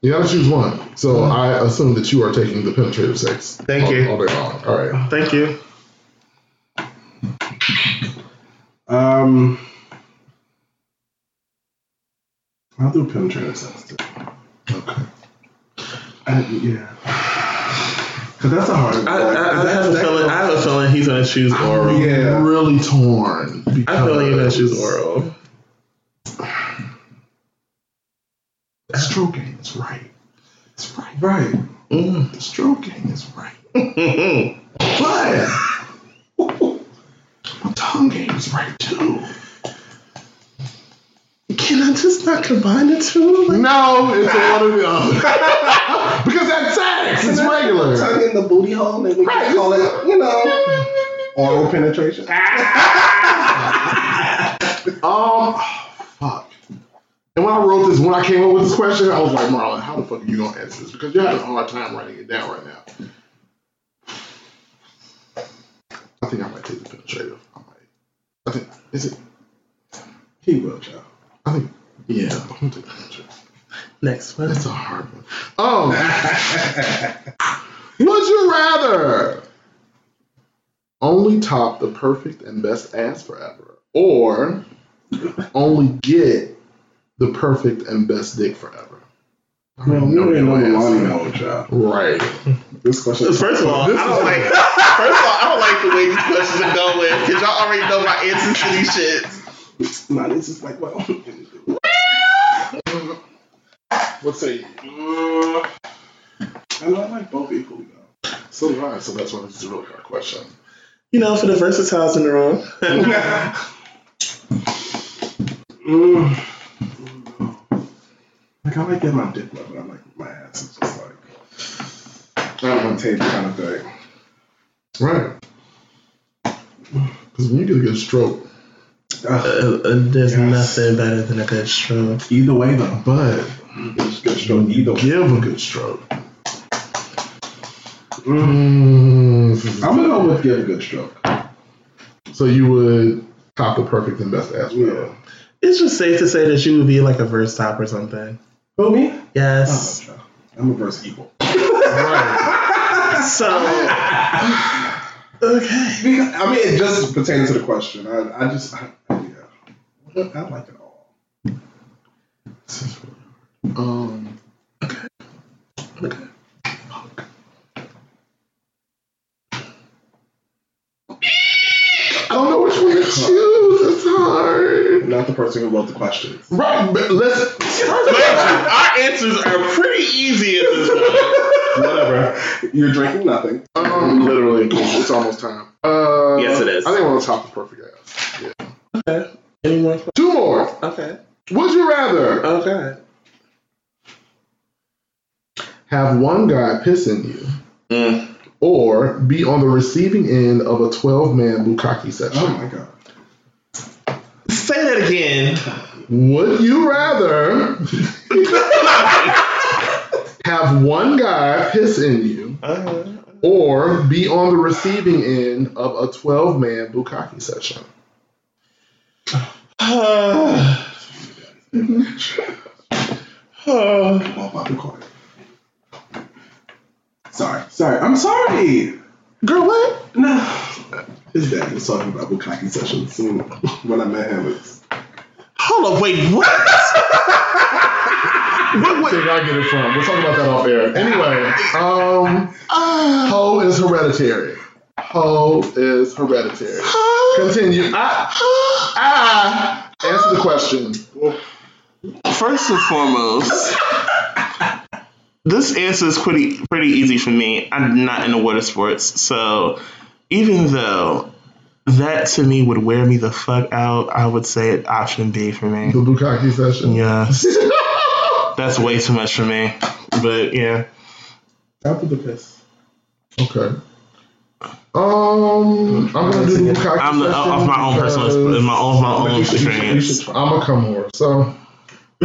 You gotta choose one. So I assume that you are taking the penetrative sex. Thank all, you. All day long. All right. Thank you. Um, I'll do penetrative sex too. Okay. I, yeah. Cause that's a hard. I, I, I have a feeling. I have a feeling he's gonna choose oral. Yeah. I'm really torn. I feel like he's gonna choose oral. The stroking is right. It's right. Right. Mm. The stroking is right. But my tongue game is right too. Can I just not combine the two? Like, No, it's a one of the other. because that's sex. It's regular. Tongue in the booty hole, and we Right. can call it, you know, oral penetration. Um, fuck. And when I wrote this, when I came up with this question, I was like, Marlon, how the fuck are you gonna answer this? Because you're having a hard time writing it down right now. I think I might take the penetrative. I might. I think is it? He will, child. I think yeah. I'm gonna take the. Next one. That's a hard one. Um, would you rather only top the perfect and best ass forever, or only get the perfect and best dick forever? I Well, already we already know the your Lonnie answer. mode. Right. This question. First of all, This I don't is- like. First of all, I don't like the way these questions are going because y'all already know my answers to these shits. Mine is just like, well, Let's see. Mm, I know I like both equally though. So do I. So that's why this is a really hard question. You know, for the versatiles in the room. Mm. Like I like getting my dick wet, but I like my ass is just like I'm on the table kind of thing. Right. Because when you get a good stroke, Uh, uh, there's nothing better than a good stroke. Either way though, but it's good stroke. Either way. give a good stroke. Mm. Mm. I'm gonna go with give a good stroke. So you would top the perfect and best ass forever. Yeah. It's just safe to say that you would be like a verse top or something. Who me? Yes. Oh, I'm a verse equal. Right. So, okay. Because, I mean, it just pertains to the question. I, I just, I, yeah, I like it all. Um. Okay. Okay. I don't know which one to choose. It's hard. Not the person who wrote the questions. Right, but listen. Our answers are pretty easy at this point. Whatever. You're drinking nothing. Um, literally, it's almost time. Uh, Yes, it is. I think I want to top of perfect ass. Yeah. Okay. Any more? Two more. Okay. Would you rather Okay. have one guy pissing you, Mm. or be on the receiving end of a twelve-man bukkake session? Oh my god. Say that again. Would you rather have one guy piss in you, Uh-huh. or be on the receiving end of a twelve-man bukkake session? Uh, Oh, I'll be. Sorry. Sorry. I'm sorry. Girl, what? No. His dad was talking about bukkake sessions when I met him. It's, hold on, wait, what? What did I get it from? We'll talk about that off air. Anyway, um, Ho is hereditary. Ho is hereditary. Ho. Continue. Ah, ah. Answer the question. First and foremost, this answer is pretty pretty easy for me. I'm not into water sports, so even though that to me would wear me the fuck out. I would say it option B for me. The bukkake session. Yes, that's way too much for me. But yeah, After the piss. Okay. Um, I'm gonna do the bukkake I'm the, session off my own personal, because my own my own You should- you should- you experience. I'm a come over. So,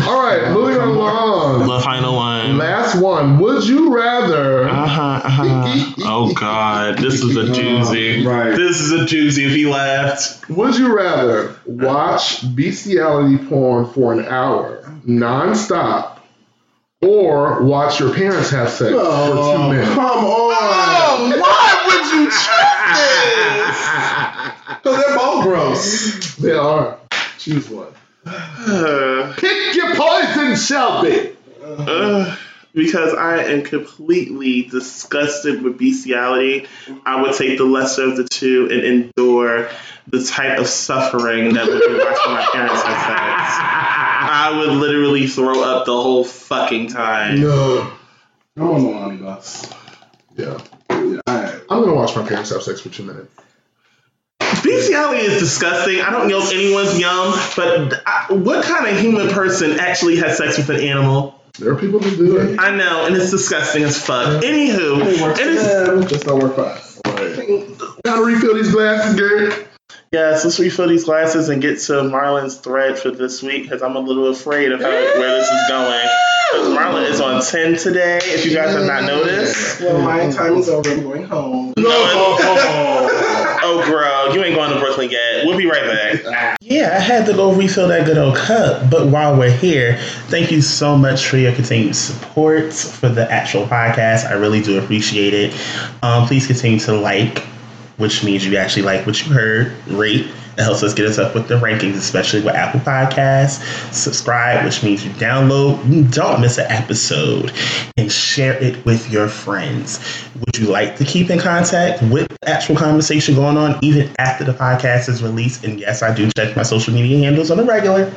all right, moving along. The final one. Last one. Would you rather? Uh huh. Uh-huh. Oh God, this is a doozy. Right. This is a doozy. If he laughed, Would you rather watch bestiality porn for an hour nonstop, or watch your parents have sex for two minutes? Come on. why would you choose Because they're both gross. They are. Choose one. this? Pick your poison, Shelby. Uh, because I am completely disgusted with bestiality, I would take the lesser of the two and endure the type of suffering that would be watching my parents have sex. I would literally throw up the whole fucking time. No. I'm on the Lonnie bus. Yeah. Yeah, I, I'm gonna watch my parents have sex for two minutes. Bestiality is disgusting. I don't know if anyone's yum, but I, what kind of human person actually has sex with an animal? There are people that do it. I know, and it's disgusting as fuck. it Anywho, works it for is. them, just don't work for us. Gotta refill these glasses, Gary. Yeah, so let's refill these glasses and get to Marlon's thread for this week because I'm a little afraid of how, where this is going. 'Cause Marlon is on 10 today, if you guys have not noticed. Well, my time is over. I'm going home. No. Oh, girl, you ain't going to Brooklyn yet. We'll be right back. Yeah, I had to go refill that good old cup. But while we're here, thank you so much for your continued support for the actual podcast. I really do appreciate it. Um, please continue to like, which means you actually like what you heard, rate. It helps us get us up with the rankings, especially with Apple Podcasts. Subscribe, which means you download, you don't miss an episode, and share it with your friends. Would you like to keep in contact with the actual conversation going on even after the podcast is released? And yes, I do check my social media handles on a regular.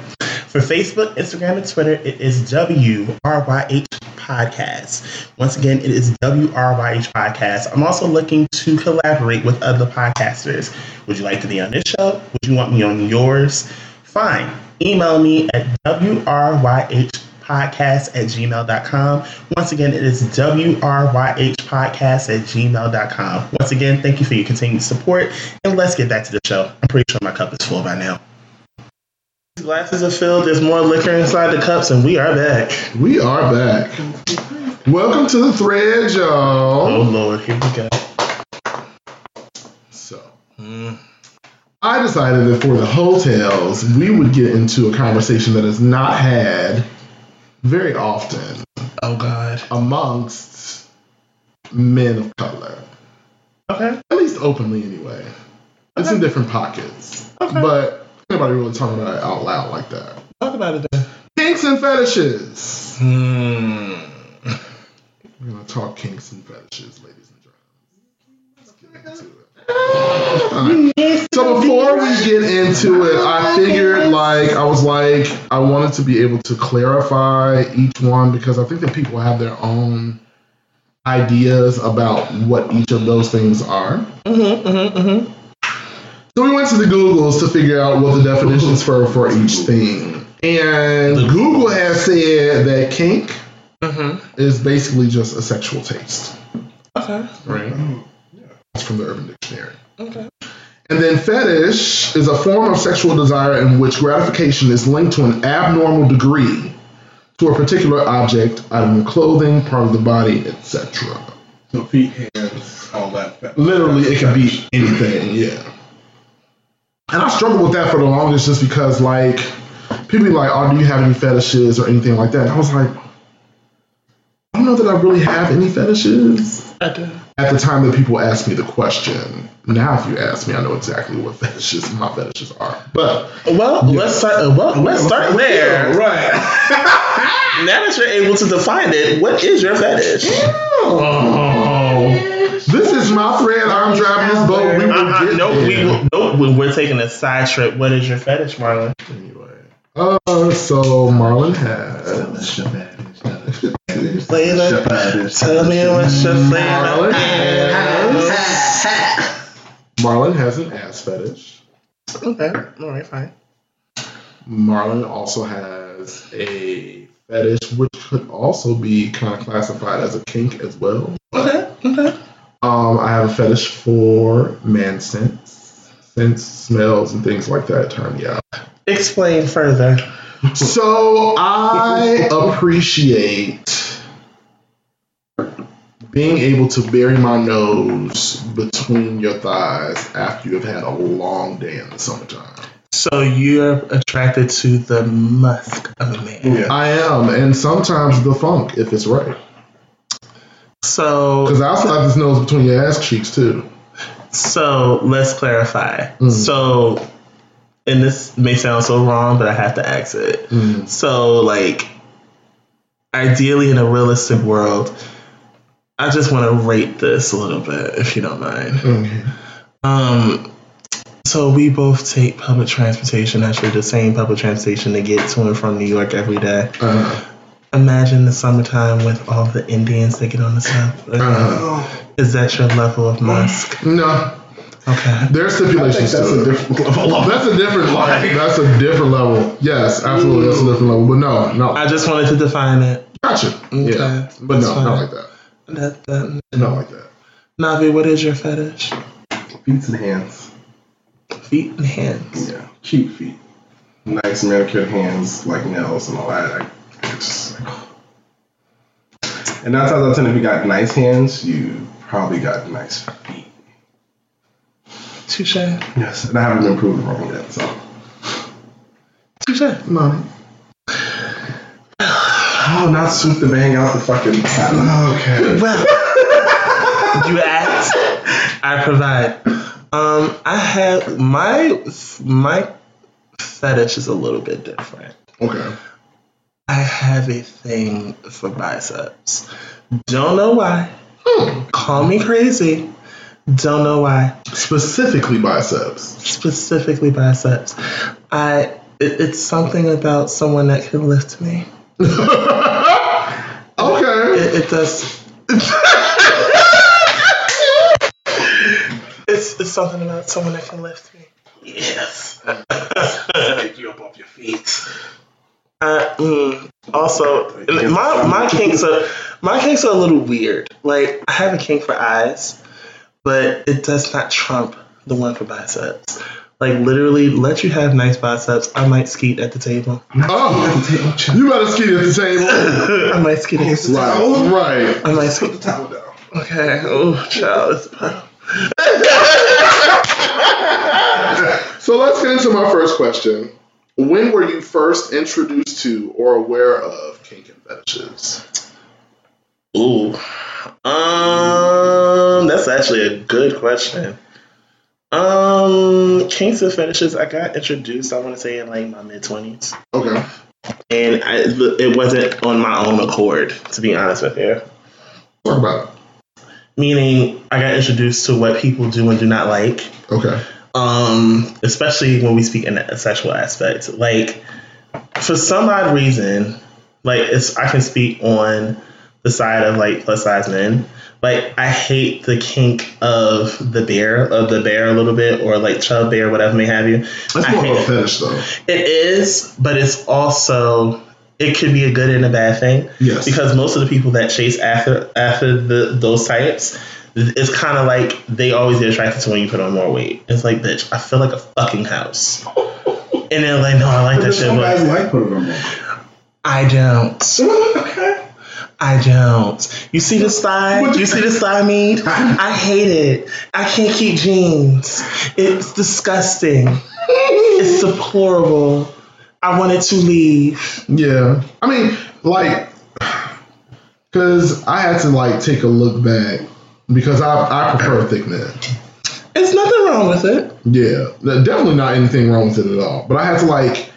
For Facebook, Instagram, and Twitter, it is WRYH Podcast. Once again, it is WRYH Podcast. I'm also looking to collaborate with other podcasters. Would you like to be on this show? Would you want me on yours? Fine. Email me at WRYH podcast at gmail.com. Once again, it is WRYH podcast at gmail.com. Once again, thank you for your continued support. And let's get back to the show. I'm pretty sure my cup is full by now. Glasses are filled. There's more liquor inside the cups, and we are back. We are back. Welcome to the thread, y'all. Oh Lord, here we go. So, Mm. I decided that for the hotels, we would get into a conversation that is not had very often Oh God. amongst men of color. Okay. At least openly, anyway. It's in different pockets. Okay. But nobody really talking about it out loud like that. Talk about it then. Kinks and fetishes. Hmm. We're going to talk kinks and fetishes, ladies and gentlemen. Let's get into it. Alright. So before we get into it, I figured like I was like I wanted to be able to clarify each one because I think that people have their own ideas about what each of those things are. Mm-hmm, mm-hmm, mm-hmm. So we went to the Googles to figure out what the definitions for for each thing. And Google has said that kink Mm-hmm. is basically just a sexual taste. Okay. Right? That's from the Urban Dictionary. Okay. And then fetish is a form of sexual desire in which gratification is linked to an abnormal degree to a particular object, item of clothing, part of the body, etc. So feet, hands, all that. Literally, it can be anything, yeah. And I struggled with that for the longest just because, like, people be like, oh, do you have any fetishes or anything like that? And I was like, I don't know that I really have any fetishes. I do. At the time that people asked me the question, now if you ask me, I know exactly what fetishes my fetishes are. But Well, let's start. uh, Well, let's start there. Right. Now that you're able to define it, what is your fetish? this is my thread. I'm driving this boat. We will Uh-uh, get nope, we will nope when we're taking a side trip, what is your fetish, Marlon? Anyway, uh, so Marlon has Flavor. Tell me what's your Marlon flavor. has Marlon has an ass fetish. Okay. All right. Fine. Marlon also has a fetish, which could also be kind of classified as a kink as well. Okay. Okay. Um, I have a fetish for man scents, scents, smells, and things like that. Turn me out. Explain further. So I appreciate being able to bury my nose between your thighs after you have had a long day in the summertime. So you're attracted to the musk of a man. Yeah. I am, and sometimes the funk if it's right. So Because I slide this nose between your ass cheeks too. So let's clarify. Mm. So, and this may sound so wrong, but I have to ask it. Mm. So, like, ideally in a realistic world, I just want to rate this a little bit, if you don't mind. Um, so we both take public transportation, actually the same public transportation to get to and from New York every day. Uh, Imagine the summertime with all the Indians that get on the sub. uh, Is that your level of musk? no, Okay. there are I think stipulations that's to a it. different level. That's a different. That's a different level. Yes, absolutely, that's a different level. But no, no, I just wanted to define it. gotcha. Okay, Yeah, but that's no, fine. not like that. That, that, Not like that. Navi, what is your fetish? Feet and hands. Feet and hands. Yeah. Cute feet. Nice manicured hands, like nails and all that. I, it's just like, and nine times out of ten, if you got nice hands, you probably got nice feet. Touche. Yes, and I haven't been proven wrong yet. So, Touche. Money. oh, not swoop the bang out the fucking. Okay. Well, you asked, I provide. Um, I have my my fetish is a little bit different. Okay. I have a thing for biceps. Don't know why. Hmm. Call me crazy. Don't know why. Specifically biceps. Specifically biceps. I it, it's something about someone that can lift me. Okay. It, it does. it's it's something about someone that can lift me. Yes. Pick you up off your feet. Uh, mm, also, my my kinks are my kinks are a little weird. Like I have a kink for eyes, but it does not trump the one for biceps. Like literally, let you have nice biceps. I might skeet at the table. Oh, you better skeet at the table. I might skeet at the table. Right. Right. I might skeet. Put the towel down. Okay. Oh, child. So let's get into my first question. When were you first introduced to or aware of kink and fetishes? Ooh. Um, that's actually a good question. Um, kinks and fetishes. I got introduced. I want to say in like my mid twenties, Okay. and I, it wasn't on my own accord. To be honest with you, Talk about it. meaning I got introduced to what people do and do not like. Okay. Um, especially when we speak in a sexual aspect. Like, for some odd reason, like it's I can speak on the side of like plus size men. Like I hate the kink of the bear of the bear a little bit or like chub bear, whatever may have you. That's I more of a it. fetish, though. It is, but it's also it could be a good and a bad thing Yes. because most of the people that chase after after the those types it's kind of like they always get attracted to when you put on more weight. It's like, bitch, I feel like a fucking house. And they're like, no, I like that shit, Some guys like putting on. I don't. okay. I don't. You see this thigh? You you see this thigh meat? I hate it. I can't keep jeans. It's disgusting. It's deplorable. I wanted to leave. Yeah. I mean, like, because I had to, like, take a look back because I, I prefer thick men. There's nothing wrong with it. Yeah. Definitely not anything wrong with it at all. But I had to, like,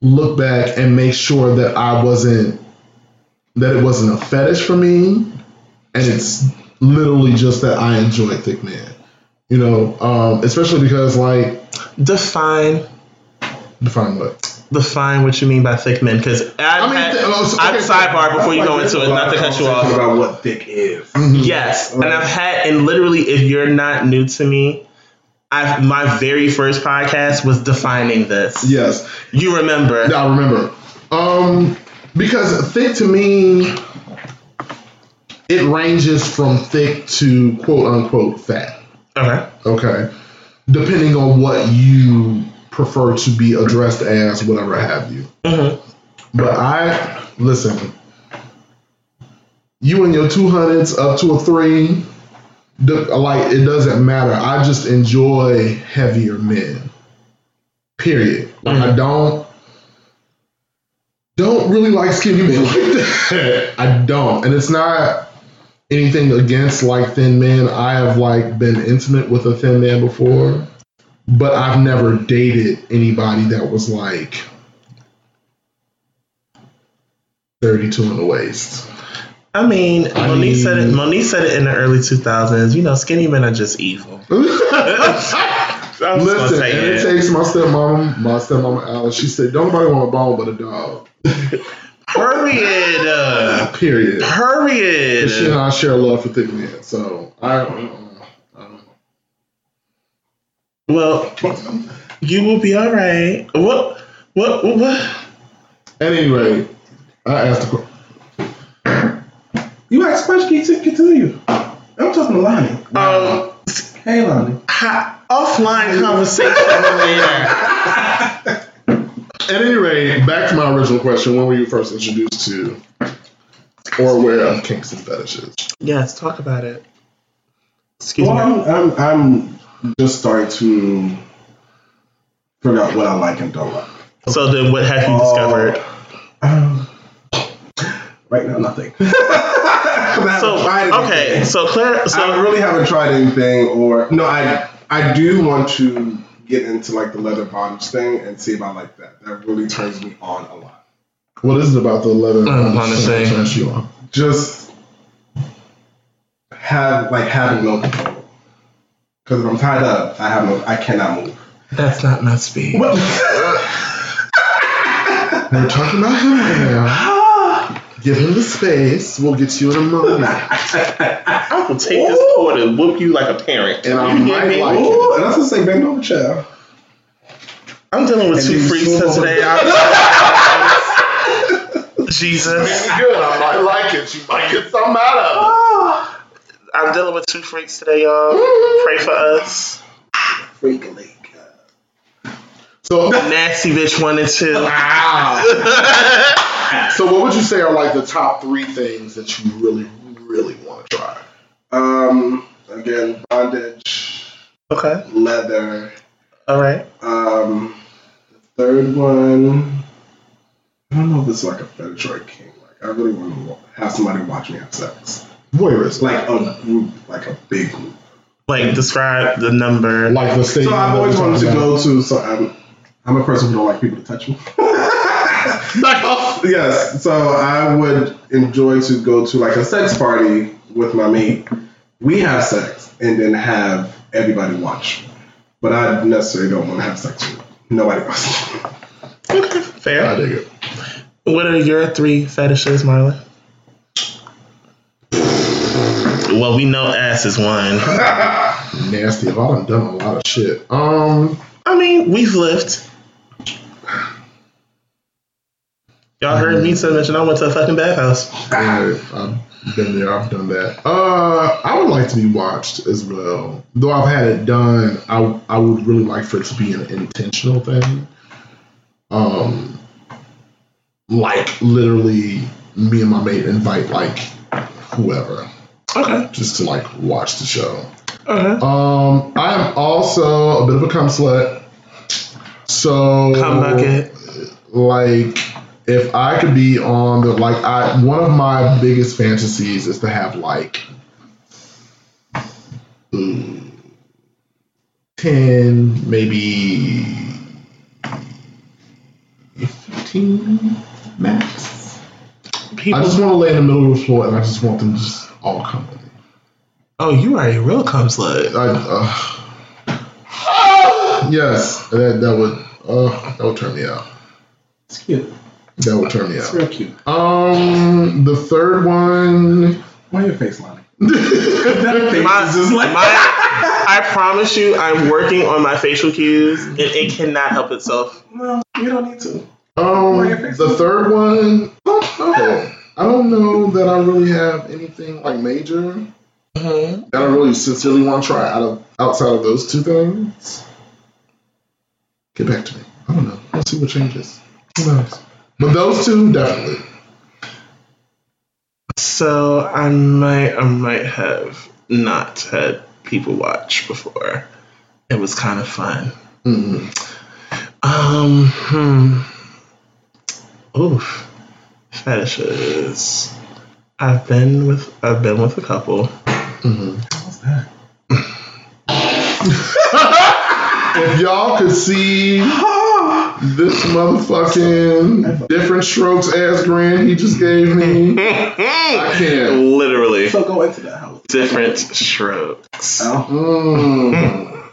look back and make sure that I wasn't, that it wasn't a fetish for me. And it's literally just that I enjoy thick men. You know, um, especially because, like, Define define what? Define what you mean by thick men, because I've I mean, had, th- oh, so- I've so- sidebar before you Like, go into it, not to cut you off. About what thick is. Yes, and I've had, and literally, if you're not new to me, I my very first podcast was defining this. Yes, You remember? Yeah, I remember. Um, because thick to me, it ranges from thick to quote unquote fat. Okay. Okay, depending on what you prefer to be addressed as, whatever have you. Mhm. But I listen. You and your two hundreds up to a three, the, like it doesn't matter. I just enjoy heavier men. Period. Like I don't don't really like skinny men like that. I don't, and it's not anything against like thin men. I have like been intimate with a thin man before, but I've never dated anybody that was like 32 in the waist. I mean, I Mo'Nique said it. Mo'Nique said it in the early 2000s. You know, skinny men are just evil. Listen, say and it it. takes my stepmom, my stepmom Alice. She said, "Don't nobody want a bone but a dog." Period. Uh, Period. period. She and I share love for thick men, so I. I don't know. Well, you will be all right. What? What? What? At any rate, I asked the question. You asked question, can continue. I'm talking to Lonnie. Um, Hey, Lonnie. ha- offline conversation later. At any rate, back to my original question: When were you first introduced to or aware of kinks and fetishes? Yes, talk about it. Excuse Well, me. I'm, I'm, I'm just start to figure out what I like and don't like. So then, what have you Oh. discovered? Um, right now, nothing. So okay, so Claire, I really haven't tried anything, or no, I I do want to get into like the leather bondage thing and see if I like that. That really turns me on a lot. What is it about the leather Mm, that turns you on? Just have like having no control. Because if I'm tied up, I have no, I cannot move. that's not my speed. We're talking about him right now. Give him the space. We'll get you in a moment. I will take this cord and whoop you like a parent. And I You hear might me? like it. Ooh, and that's what say bend over child. I'm dealing with And two you freaks swing over today. the- I'm- Jesus. good. I might like it. You might get something out of ah. I'm dealing with two freaks today, y'all. Pray for us. Freak league. So, Nasty bitch one and two. wow. so, what would you say are like the top three things that you really, really want to try? Um, again, bondage, Okay. leather. All right. Um, the third one, I don't know if it's like a fetish or a king. Like, I really want to have somebody watch me have sex. Voyeurism. Like a group, like a big group. Like describe the number. Like the state. So I've always wanted to go to. So I'm, I'm a person who don't like people to touch me. Back off. yes, so I would enjoy to go to like a sex party with my mate. We have sex and then have everybody watch. But I necessarily don't want to have sex with nobody else. Okay. I dig it. What are your three fetishes, Marlon? Well, we know ass is one. Nasty. I've done done a lot of shit. Um, I mean, we've lived. Y'all heard me say mention I went to a fucking bathhouse. I, I've been there. I've done that. Uh, I would like to be watched as well. Though I've had it done, I I would really like for it to be an intentional thing. Um, like literally, me and my mate invite like whoever Okay. just to like watch the show. Okay. Um, I am also a bit of a cum slut. So Cum bucket. like if I could be on the like I one of my biggest fantasies is to have like mm, ten, maybe fifteen max. People. I just want to lay in the middle of the floor and I just want them to just all come oh, you are a real cum slut. I, uh, yes, that that would uh, that would turn me out. It's cute. That would turn me It's out. real cute. Um, the third one. Why your face, Lonnie? My, That face is just like my, I promise you, I'm working on my facial cues, and it cannot help itself. No, you don't need to. Um, the third one, oh, I don't know that I really have anything like major Mhm. that I really sincerely want to try out of outside of those two things. Get back to me. I don't know. Let's see what changes. Who knows? But those two definitely. So I might, I might have not had people watch before. It was kind of fun. hmm Um, hmm. Oof. Fetishes. I've been with, I've been with a couple. hmm What's that? If y'all could see this motherfucking different strokes ass grin he just gave me, I can't. Literally So go into that house. different strokes. Oh.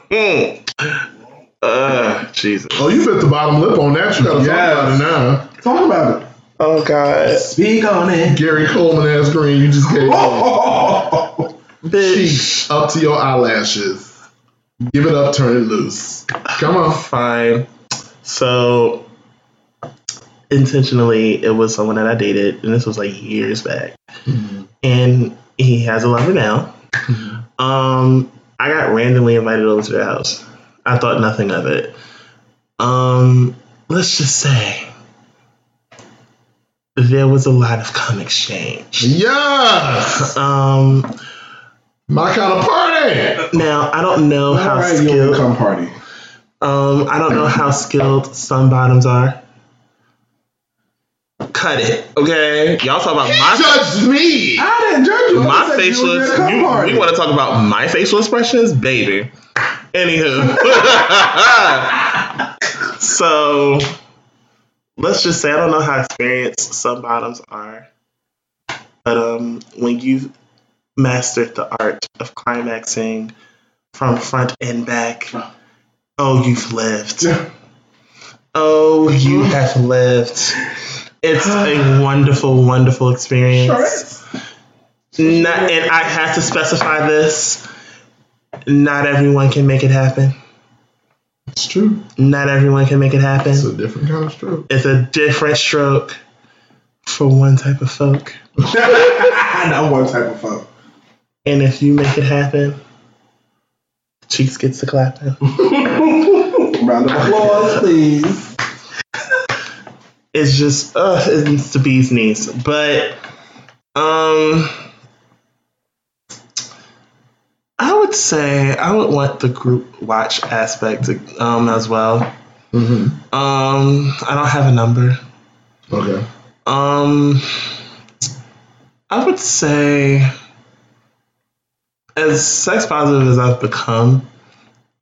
Mm. Uh, Jesus. Oh, you bit the bottom lip on that. You gotta Yes. talk about it now. Talk about it. Oh God, Speak on it. Gary Coleman ass green. you just gave. Oh. Cheeks up to your eyelashes. Give it up, turn it loose. Come on. Fine. So, intentionally, it was someone that I dated, and this was like years back. And he has a lover now. Um, I got randomly invited over to their house. I thought nothing of it. Um, let's just say there was a lot of cum exchange. Yes! Um, My kind of party! now I don't know All how right, you'll skilled. become party. Um, I don't know how skilled some bottoms are. Cut it, okay? Y'all talk about my Judge me! I didn't judge you. My said you facial. were You, we want to talk about my facial expressions, baby. Anywho, so let's just say I don't know how experienced some bottoms are, but um, when you've mastered the art of climaxing from front and back, oh, you've lived. Oh, you have lived. It's a wonderful, wonderful experience. Sure. Not, and I have to specify this. Not everyone can make it happen. It's true. Not everyone can make it happen. It's a different kind of stroke. It's a different stroke for one type of folk. Not one type of phone. And if you make it happen, cheeks gets to clapping. Round of applause, please. It's just, uh, it's the bee's knees. But, um, I would say I would want the group watch aspect um, as well. Mm-hmm. Um, I don't have a number. Okay. Um, I would say, as sex positive as I've become,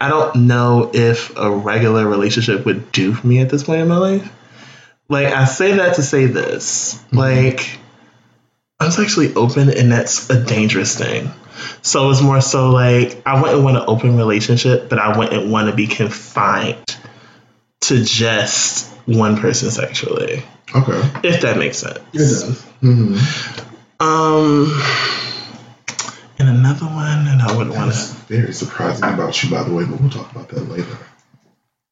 I don't know if a regular relationship would do for me at this point in my life. Like, I say that to say this. Like, I'm sexually open, and that's a dangerous thing. So it's more so like, I wouldn't want an open relationship, but I wouldn't want to be confined to just one person sexually Okay. if that makes sense. It does. Mm-hmm. Um, and another one, and I wouldn't want to. very surprising about you, by the way, but we'll talk about that later.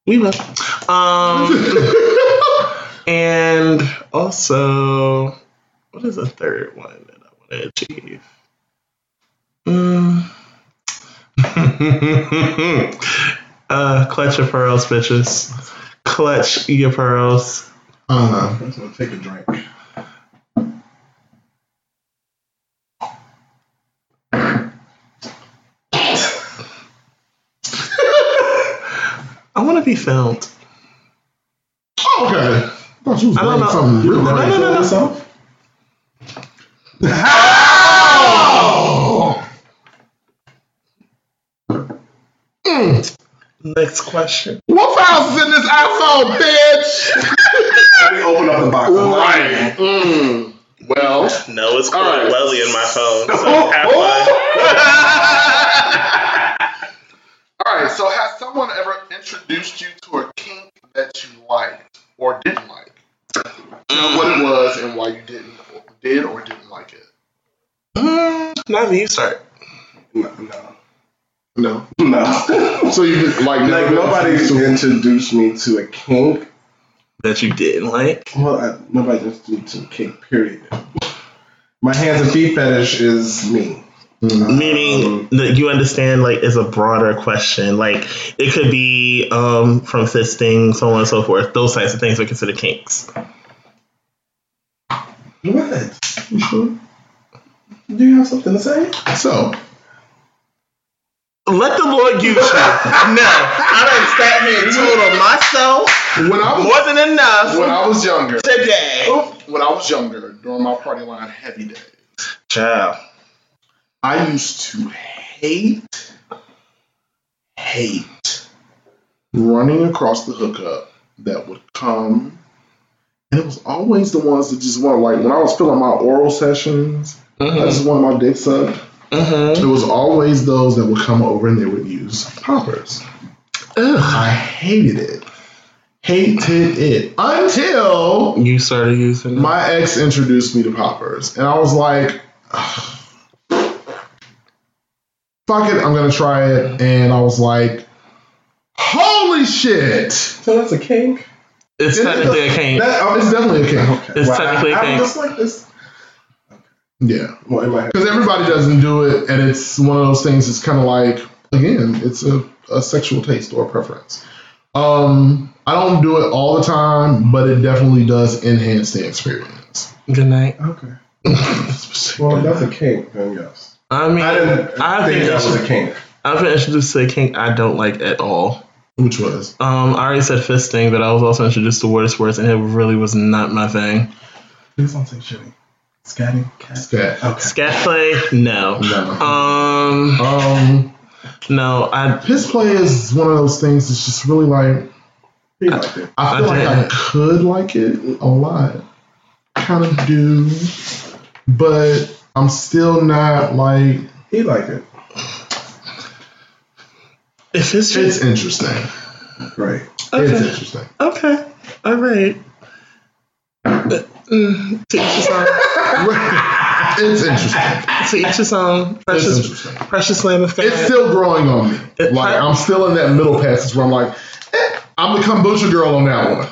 We will. Um, and also, what is the third one that I want to achieve? Mm. uh, clutch your pearls, bitches. Clutch your pearls. Uh-huh. I'm gonna take a drink. I want to be filmed. Oh, okay. I thought you was I don't know. something real No, no, no, no. Yourself? Oh! Mm. Next question. What files is in this iPhone, bitch? Let me open up the box. right. Mm. Well, No, it's All right. Welly in my phone. So Oh, have fun. All right. So, has someone ever introduced you to a kink that you liked or didn't like? You know what it was and why you didn't, did or didn't like it. Mm, now you start. No, no. No. No. So you just like like nobody introduced me to a kink. That you didn't like. Well, I, nobody introduced me to a kink. Period. My hands and feet fetish is me. Mm. Meaning that you understand, like, is a broader question. Like, it could be um, from fisting, so on and so forth. Those types of things are considered kinks. What? You sure? Do you have something to say? So Let the Lord use you. no, I done sat here and told on myself when I was more than enough when I was younger, today. when I was younger during my party line heavy days, Child. I used to hate, hate running across the hookup that would come. And it was always the ones that just want like when I was filling my oral sessions, I Mm-hmm. just wanted my dick sucked. Mm-hmm. It was always those that would come over and they would use poppers. Ugh. I hated it. Hated it. Until You started using them. my ex introduced me to poppers. And I was like, fuck it, I'm gonna try it. And I was like, holy shit. So that's a kink. It's It- technically a kink. That, oh, it's definitely a kink. It's Well, technically a I, I'm kink. just like this. Yeah. Well, in my. Because everybody doesn't do it. And it's one of those things, it's kind of like, again, it's a, a sexual taste or preference. Um, I don't do it all the time, but it definitely does enhance the experience. Good night. Okay. Well, that's a kink, then yes. I mean, I didn't I've think that was a kink. I've been introduced to a kink I don't like at all. Which was? Um, I already said fisting, but I was also introduced to water sports, and it really was not my thing. Please don't say shitty. Scatty cat. Scat. Okay. Scat play, no. No. Um, Um, no, I piss play is one of those things that's just really like He liked it. I feel I like I could like it a lot, kind of do, but I'm still not like He liked it. if it's it's just interesting. Great. It's okay, interesting. okay, all right. Mm, to each his own. it's interesting. To each his own. It's Precious, precious lamb of God. It's still growing on me. It- Like I'm still in that middle passage where I'm like, eh, I'm the kombucha girl on that one.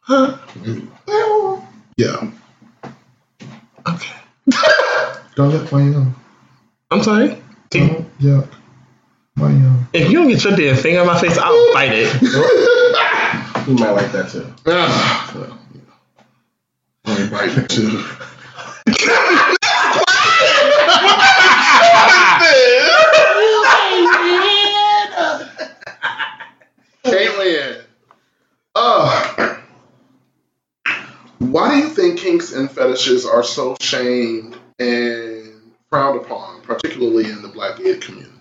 Huh? Yeah. Okay. Don't get my young. I'm sorry. Can- Don't yuck. My young. If you don't get your damn finger in my face, I'll bite it. He might like that too. Ah, well, yeah. I ain't biting too. Caitlin. Uh, why do you think kinks and fetishes are so shamed and frowned upon, particularly in the black gay community?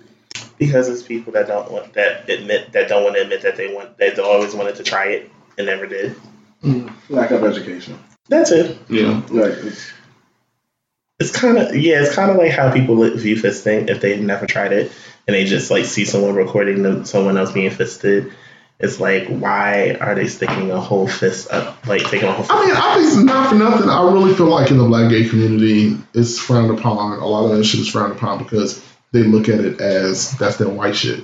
Because it's people that don't want that admit that don't want to admit that they want that they always wanted to try it and never did. Mm-hmm. Lack of education. That's it. Yeah. Like it's, It's kind of yeah. It's kind of like how people li- view fisting if they've never tried it and they just like see someone recording them, someone else being fisted. It's like why are they sticking a whole fist up, like taking a whole. Fist I mean, I think it's not for nothing. I really feel like in the black gay community, it's frowned upon. A lot of that shit is frowned upon because they look at it as that's their white shit.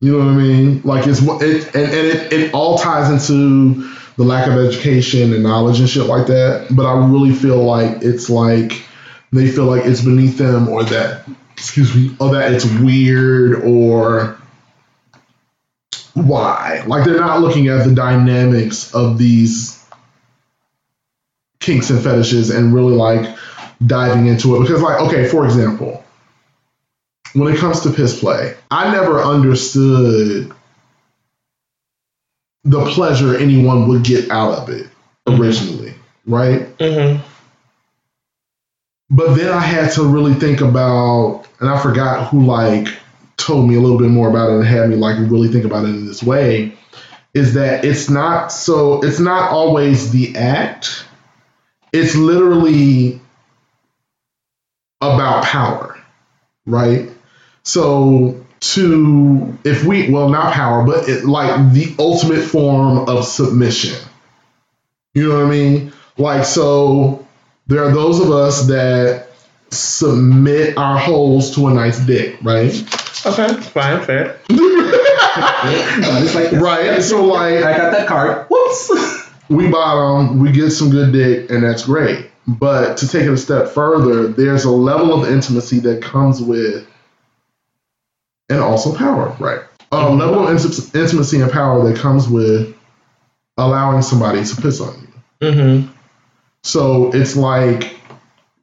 You know what I mean? Like it's it, and, and it, it all ties into the lack of education and knowledge and shit like that. But I really feel like it's like they feel like it's beneath them or that excuse me or that it's weird or why. Like they're not looking at the dynamics of these kinks and fetishes and really like diving into it because like okay for example when it comes to piss play i never understood the pleasure anyone would get out of it originally right? Mm-hmm. but then i had to really think about and i forgot who like told me a little bit more about it and had me like really think about it in this way is that it's not so it's not always the act. It's literally about power right so to if we well not power but it, like the ultimate form of submission you know what i mean like so there are those of us that submit our holes to a nice dick, right? Okay, fine, fair. It's like. Right. So like I got that card. Whoops. we bottom, we get some good dick, and that's great. But to take it a step further, there's a level of intimacy that comes with, and also power, right? A level of inti- intimacy and power that comes with allowing somebody to piss on you. Mm-hmm. So it's like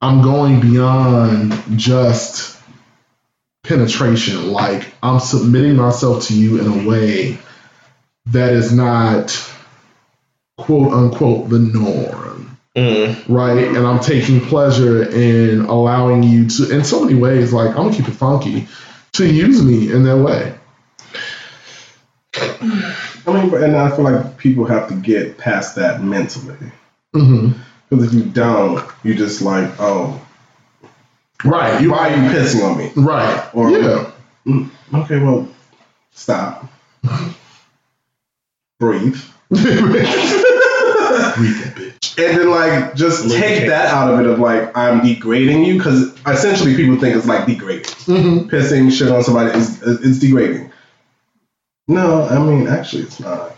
I'm going beyond just penetration. Like I'm submitting myself to you in a way that is not quote unquote the norm. Mm. Right? And I'm taking pleasure in allowing you to in so many ways, like I'm gonna keep it funky, to use me in that way. I mean, and I feel like people have to get past that mentally. Because if you don't, you just like, oh, Right. You why are you pissing on me? right. Or- yeah. Mm, Okay, well, stop. Breathe. breathe that bitch. And then, like, just Lubricate. take that out of it of like, I'm degrading you. Because essentially, people think it's like degrading. hmm Pissing shit on somebody is it's degrading. No, I mean, actually, it's not.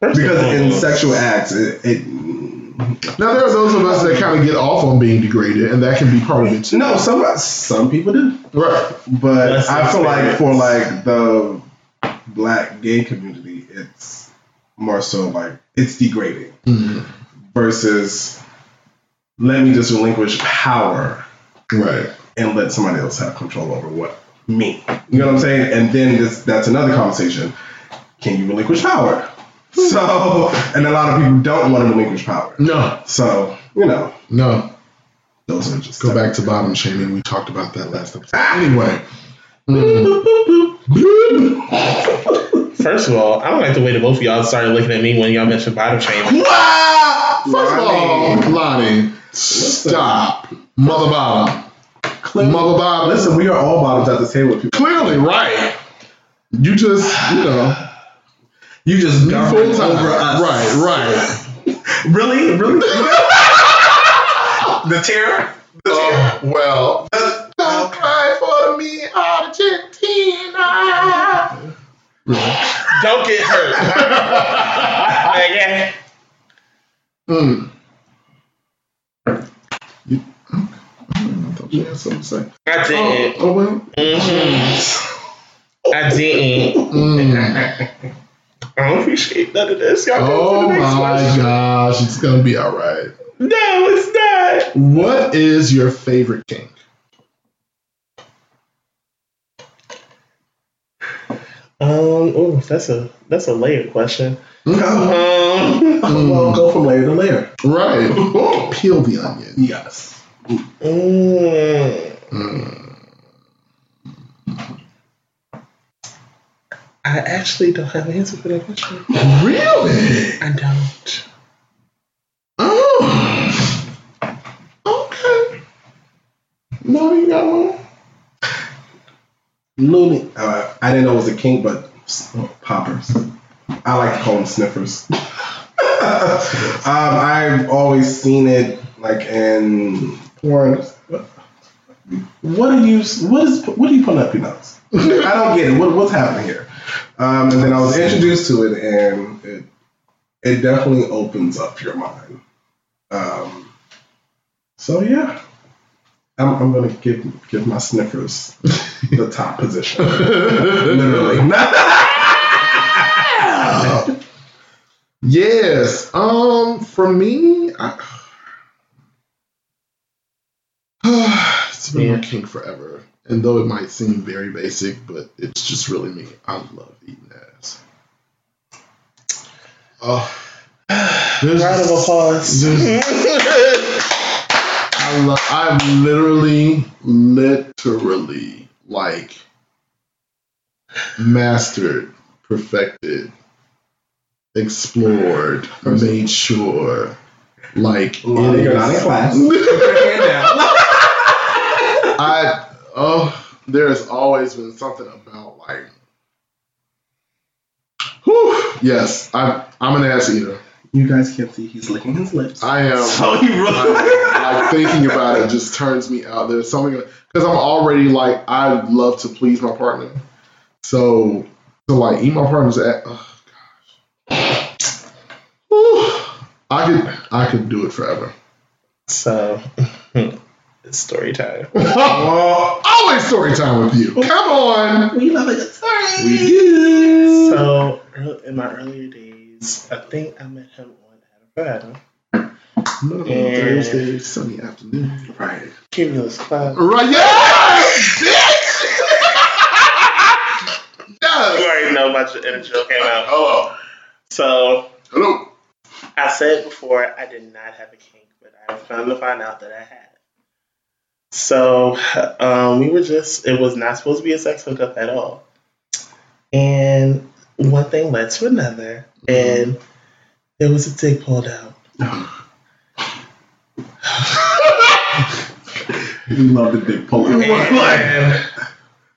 First Because in sexual acts, it, it Now there are those of us that kind of get off on being degraded, and that can be part of it too. no, some some people do. Right. But Less I feel like for like the black gay community, it's more so like it's degrading Mhm. Versus let me just relinquish power Right. and let somebody else have control over what me. You know what I'm saying? And then this that's another conversation. Can you relinquish power? So, and a lot of people don't want to relinquish power. No. So, you know, No. those are just Go back to bottom shaming. We talked about that last episode. Anyway. Mm. First of all, I don't like the way that both of y'all started looking at me when y'all mentioned bottom shaming. Wow! First of all, Lonnie, stop. Mother bottom. Mother bottom. Listen, we are all bottoms at the table. If you Clearly, right. You just, you know, You just you full time. over us. Right, right. Really? Really? the tear? The oh, tear? Oh, well. Don't cry for me, Argentina. Don't get hurt. okay. Mm. You, I you had something to say. I Oh, didn't. oh well. Mm-hmm. I didn't. Mm. I don't appreciate none of this. Y'all go Oh to the next my question. gosh, it's gonna be all right. No, it's not. What is your favorite kink? Um, oh, that's a that's a layered question. Um, well, go from layer to layer. Right. Peel the onion. Yes. mm, Mm. I actually don't have an answer for that question. Really? I don't. Oh. Okay. No, you got one. Looney. Uh, I didn't know it was a kink, but poppers. I like to call them sniffers. um, I've always seen it like in porn. What are you? What is? What are you putting up your nose? I don't get it. What, what's happening here? Um, and then I was introduced to it, and it it definitely opens up your mind. Um, so yeah, I'm, I'm gonna give give my sniffers the top position. Literally. yes. Um. For me, I, it's been my kink forever. And though it might seem very basic, but it's just really me. I love eating ass. Oh. Round of applause. I love, I've literally, literally, like, mastered, perfected, explored, made sure, like, Well, it you're not in is- class. Put your hand. I oh, there's always been something about like, whew, yes, I'm I'm an ass eater. You guys can't see he's licking his lips. I am. so oh, he really. I, like thinking about it just turns me out. There's something because I'm already like I love to please my partner, so to like eat my partner's at. Oh gosh, Whew. I could I could do it forever. So, it's story time. Oh, always story time with you. Come on. We love a good story. We do. So, in my earlier days, I think I met him on Adam Adam. No, Yeah. Thursday, sunny afternoon. Right. Cumulus Cloud. Right, yes! Bitch! You already know my j- inner joke came out. Hello. So, Hello. I said before I did not have a kink, but I found to find out that I had. So um, we were just, it was not supposed to be a sex hookup at all. And one thing led to another, and there was a dick pulled out. We love the dick pulling. And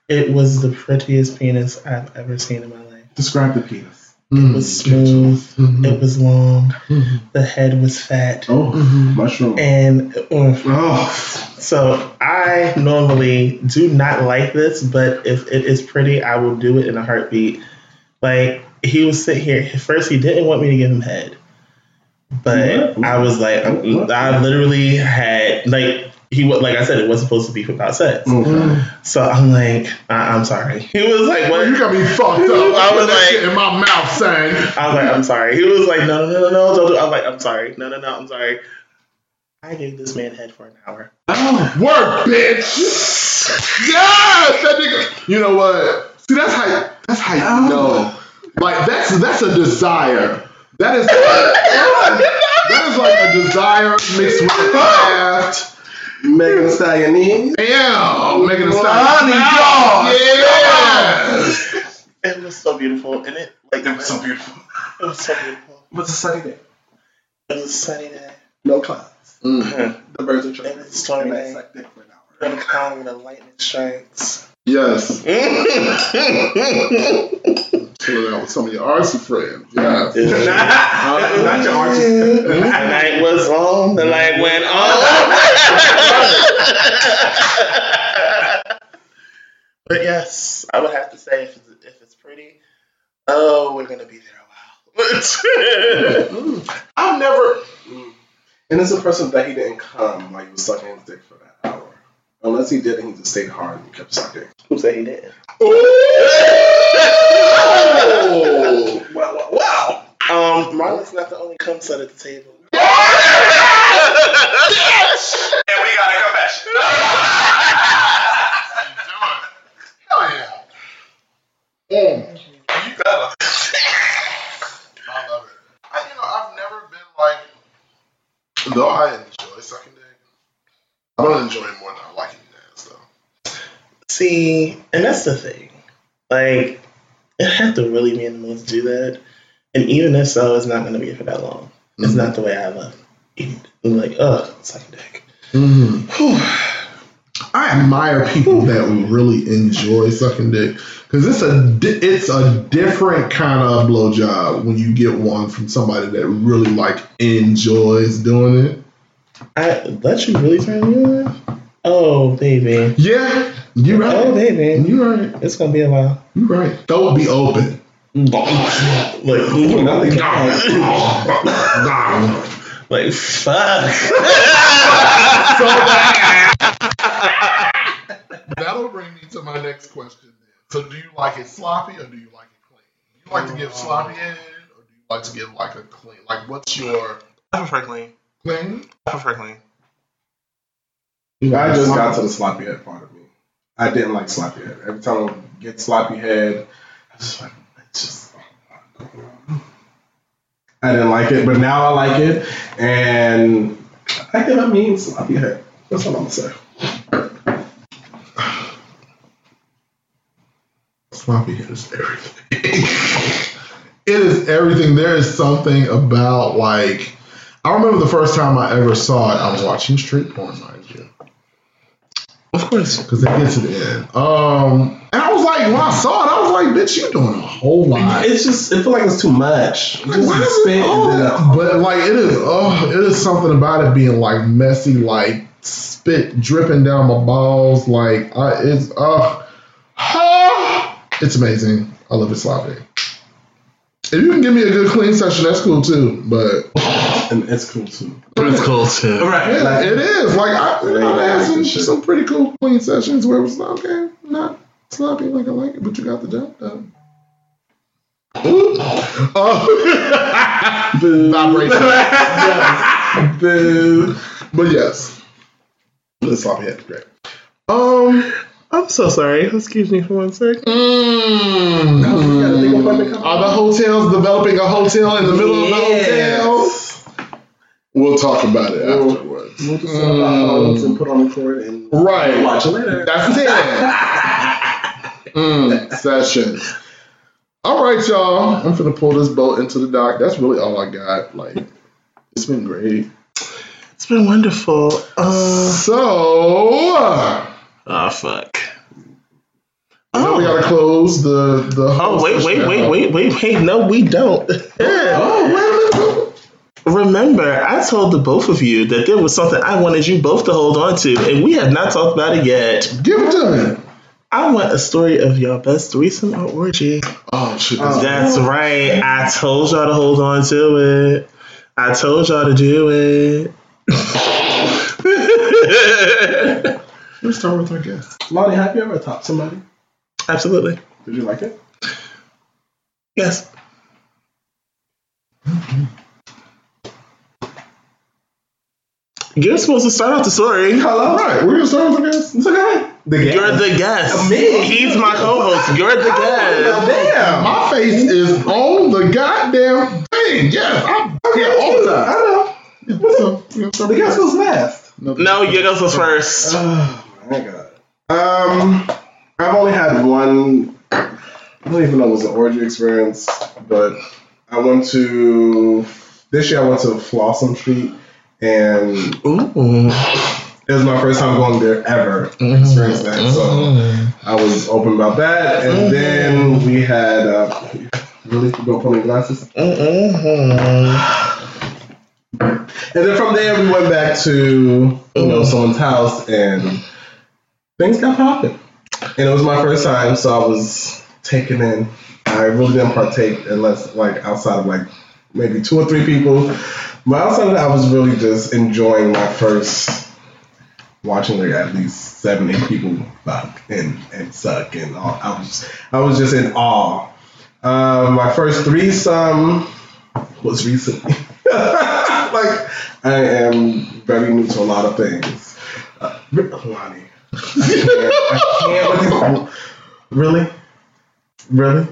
it was the prettiest penis I've ever seen in my life. Describe the penis. It was smooth, Mhm. it was long, Mhm. the head was fat. Oh, Mhm. mushroom. And Oh, So I normally do not like this, but if it is pretty, I will do it in a heartbeat. Like he was sitting here. First, he didn't want me to give him head, but What? I was like, What? I literally had like he was like I said, it wasn't supposed to be about sex. okay. So I'm like, I- I'm sorry. He was like, Well, what? you got me fucked up. I was like- shit in my mouth, saying, I was like, I'm sorry. He was like, no, no, no, no, don't do. I was like, I'm sorry. No, no, no, I'm sorry. I gave this man head for an hour. Oh, "Work, bitch." yes, that nigga. You know what? See, that's how. That's how you oh. know. Like that's that's a desire. That is. that is like a desire mixed with a craft. Megan Thee Stallion. Damn, making a Lonnie sound. Dawes. Yes. It was so beautiful, and it like It was so beautiful. It was so beautiful. What's a sunny day? It was a sunny day. No clouds. Mm-hmm. The birds are It chirping. was a stormy And I day. sucked dick for an hour. Gonna clown with the lightning strikes. Yes. and Chilling out with some of your artsy friends. Yes. Not, not your artist. the night was long, the light went on. but yes, I would have to say if it's, if it's pretty, oh, we're gonna be there a while. I've never. And it's a person that he didn't come like, he was sucking his dick for that hour. Unless he did and he just stayed hard and kept sucking. Who said he didn't? Oh. Wow, wow, wow. Um, Marlon's not the only cum slut at the table. yes! And we got a confession. Hell yeah. Mm. You got I love it. I, you know, I've never been like, though I enjoy sucking dick, I don't enjoy it more than I like eating ass, though. See, and that's the thing. Like, it had to really be in the mood to do that. And even if so, it's not going to be for that long. It's Mhm. not the way I love eating. I'm like, ugh, sucking dick. Mm-hmm. I admire people that really enjoy sucking dick because it's a it's a different kind of blowjob when you get one from somebody that really like enjoys doing it. I that you really turn me on? Oh, baby. Yeah, you Oh, right. man. You right. It's going to be a while. You right. Throw it be open. Mm. Oh, like, like fuck. That'll bring me to my next question. Then. So, do you like it sloppy or do you like it clean? Do you like to give sloppy head or do you like to give like a clean? Like, what's your I prefer clean. clean? I prefer clean. I just got to the sloppy head part of me. I didn't like sloppy head. Every time I get sloppy head, I just like, it's just. I didn't like it, but now I like it, and I think I mean sloppy head. That's what I'm gonna say. Sloppy head is everything. it is everything. There is something about like I remember the first time I ever saw it. I was watching street porn, mind you, Of course. because they get to the end. Um, and I was like, when I saw it, I was like, bitch, you doing a whole lot. It's just it feel like it's too much. Like, Just why is spit it all that? But like it is, oh, it is something about it being like messy, like spit dripping down my balls. Like I, it's, uh, it's amazing. I love it sloppy. If you can give me a good clean session, that's cool too. But and it's cool too. But It's cool too. Right. yeah, like- it is. Like I, It ain't I've had some, some pretty cool clean sessions where it was like, okay, not sloppy like I like it, but you got the job done. Ooh. Oh. Vibration. Boo. But yes, the sloppy head is great. Um, I'm so sorry. Excuse me for one sec. mm, gotta think of something come are the hotels developing a hotel in the middle of the hotel? We'll talk about it We'll- afterwards. We'll just set up our phones and put on record and Right. watch it later. That's it. mm, session. All right, y'all. I'm gonna pull this boat into the dock. That's really all I got. Like, it's been great. It's been wonderful. Uh, So, uh, oh fuck. now we gotta close the the. Oh wait, wait, session wait, wait, wait, wait. No, we don't. Oh, wait a minute. Remember, I told the both of you that there was something I wanted you both to hold on to, and we have not talked about it yet. Give it to me. I want a story of your best threesome or orgy. Oh shit. That's That's right. I told y'all to hold on to it. I told y'all to do it. Let's start with our guest. Lottie, have you ever talked to somebody? Absolutely. Did you like it? Yes. You're supposed to start out the story. Hello? Right, we're gonna start with the guest. It's okay. The guest. You're the guest. Me? He's my co-host. You're the guest. Damn. My face is on the goddamn thing. Yes, I'm here all the time. I know. Yeah, so, we're gonna start The guest was last. guest. No, you guys was first. Oh my god. Um, I've only had one. I don't even know if it was an orgy experience, but I went to this year. I went to Folsom Street, and Ooh. it was my first time going there ever. Experienced that, so I was open about that. And then we had uh, really gonna put your glasses. Mm-hmm. And then from there, we went back to you know someone's house, and things got popping. And it was my first time, so I was taken in. I really didn't partake unless like outside of like maybe two or three people. But outside of that, I was really just enjoying my first watching like at least seven, eight people fuck and, and suck and all. I was I was just in awe. Um, my first threesome was recently. like I am very new to a lot of things. Uh, Lonnie. I can't with this- Really? Really?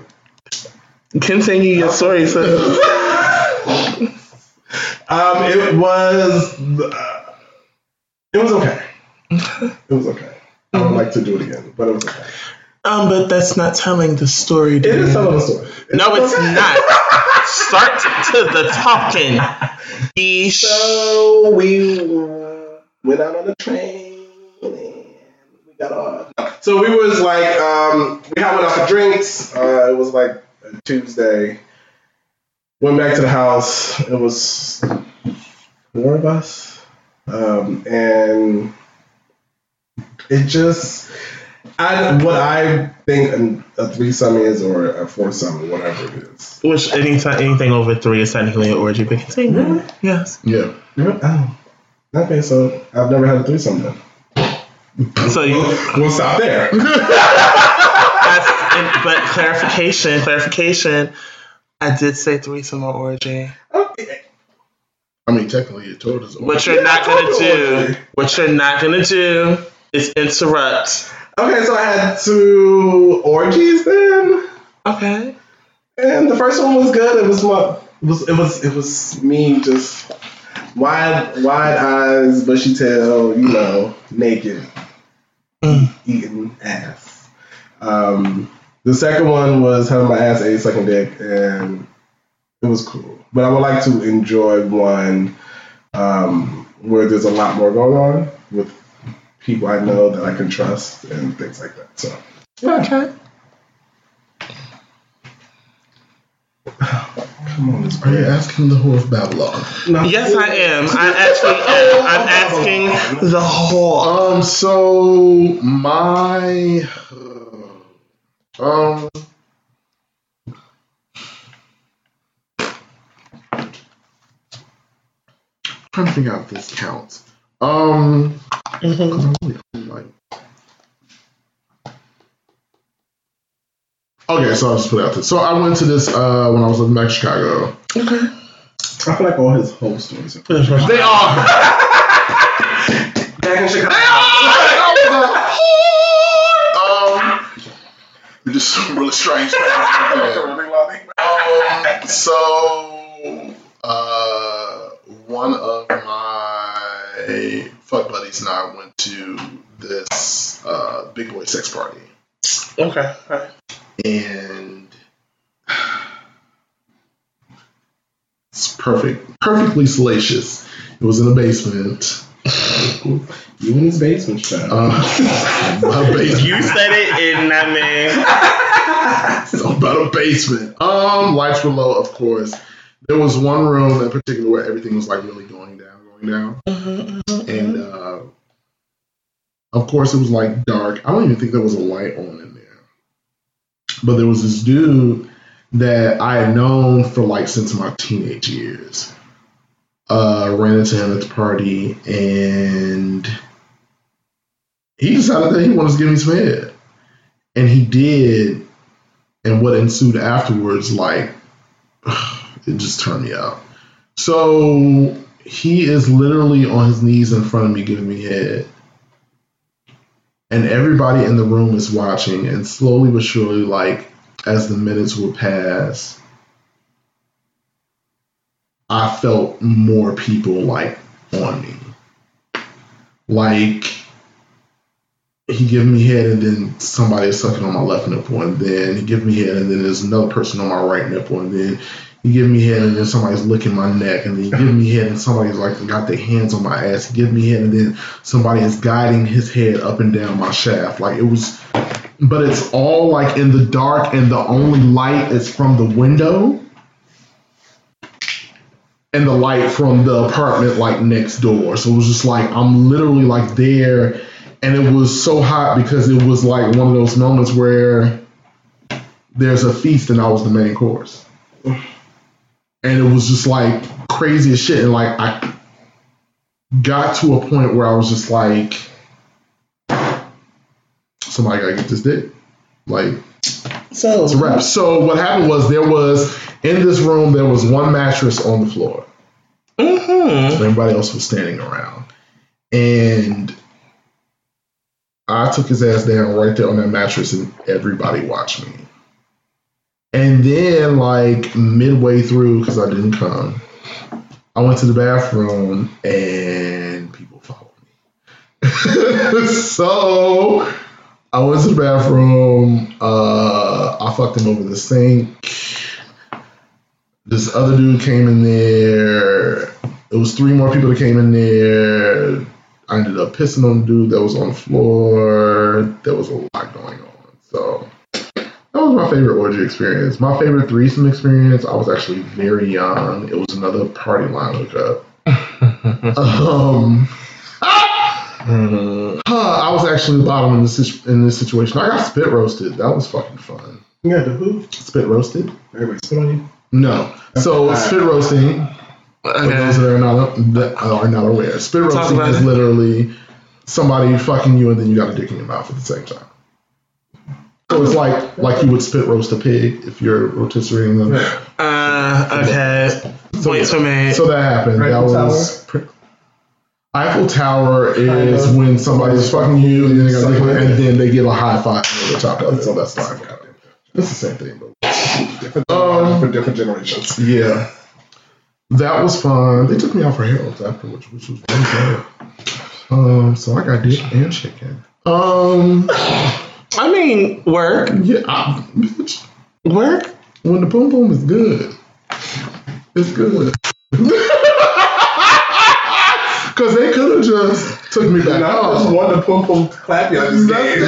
Continue your story, sir. Um, it was. Uh, it was okay. It was okay. I would like to do it again, but it was okay. Um, but that's not telling the story. Dude. is telling a story. No, it's not. Start to the talking. Yeesh. So we uh, went out on the train and we got on. So we was like, um, we had went out for drinks. Uh, it was like a Tuesday. Went back to the house. It was four of us, um, and it just. I, what I think a threesome is, or a foursome, whatever it is. Which anytime anything over three is technically an orgy, but continue. Really? Yes. Yeah. Oh, okay. So I've never had a threesome then. So you. We'll stop there. That's, and, but clarification, clarification. I did say threesome or orgy. Okay. I mean, technically, it told us. What you're not gonna do, what you're not gonna do, is interrupt. Okay, so I had two orgies then, Okay. and the first one was good. It was my, it was it was it was me just wide wide eyes, bushy tail, you know, naked, Mm. eating ass. Um, the second one was having my ass ate, sucking dick, and it was cool. But I would like to enjoy one um, where there's a lot more going on with people I know that I can trust and things like that. So Okay. come on, this Are you asking the whore of Babylon? No. Yes, I am. I actually am. I'm asking the whole. Um, so my um trying to figure out if this counts. Um, 'cause I'm. Okay, so I'll just put it out there. So I went to this uh, when I was living back in Chicago. Okay. I feel like all his whole stories are They are. back in Chicago. They are. um, just some really strange things. um, so, uh, one of my fuck buddies and I went to this uh, big boy sex party, Okay. alright. and it's perfect, perfectly salacious. It was in a basement. You in his basement, child. Uh, my basement. You said it, and that man. So about a basement. Um, lights were low, of course. There was one room in particular where everything was like really going down, going down, and uh, of course it was like dark. I don't even think there was a light on in there, but there was this dude that I had known for like since my teenage years. Uh, ran into him at the party, and he decided that he wanted to give me some head, and he did and what ensued afterwards, like, it just turned me out. So he is literally on his knees in front of me giving me head. And everybody in the room is watching, and slowly but surely, like, as the minutes would pass, I felt more people, like, on me. Like, he give me head and then somebody is sucking on my left nipple and then he give me head and then there's another person on my right nipple and then he give me head and then somebody's licking my neck and then he give me head and somebody's like got their hands on my ass. He give me head and then somebody is guiding his head up and down my shaft. Like it was but it's all like in the dark and the only light is from the window and the light from the apartment like next door. So it was just like I'm literally like there and it was so hot because it was like one of those moments where there's a feast and I was the main course. And it was just like crazy as shit. And like I got to a point where I was just like, somebody gotta get this dick. Like So, it's a wrap. So what happened was there was in this room there was one mattress on the floor. mm-hmm. Everybody else was standing around. And I took his ass down right there on that mattress and everybody watched me. And then, like, midway through, because I didn't come, I went to the bathroom and people followed me. so I went to the bathroom. Uh, I fucked him over the sink. This other dude came in there. It was three more people that came in there. I ended up pissing on the dude that was on the floor. There was a lot going on. So was my favorite orgy experience. My favorite threesome experience, I was actually very young. It was another party line hookup. um, huh, I was actually the bottom in this in this situation. I got spit roasted. That was fucking fun. Yeah, the who? Spit roasted? Everybody spit on you. No. So spit roasting. For those that are not that are not aware, spit roasting is it. literally somebody fucking you and then you got a dick in your mouth at the same time. So it's like like you would spit roast a pig if you're rotisserie them. Uh, okay. Points for me. So that happened. Eiffel that was pr- Eiffel Tower is of. when somebody's fucking you and then, they got a and then they give a high five on the top of it. So that's not It's the same thing, but Different, Um, for different generations. yeah. That was fun. They took me out for Harold's afterwards, which was really good. Um, so I got dick and chicken. Um, I mean, work, yeah, I, bitch, work. when the boom boom is good, it's good. Because they could have just took me back And I just off. want the pum pum clap y'all just gave.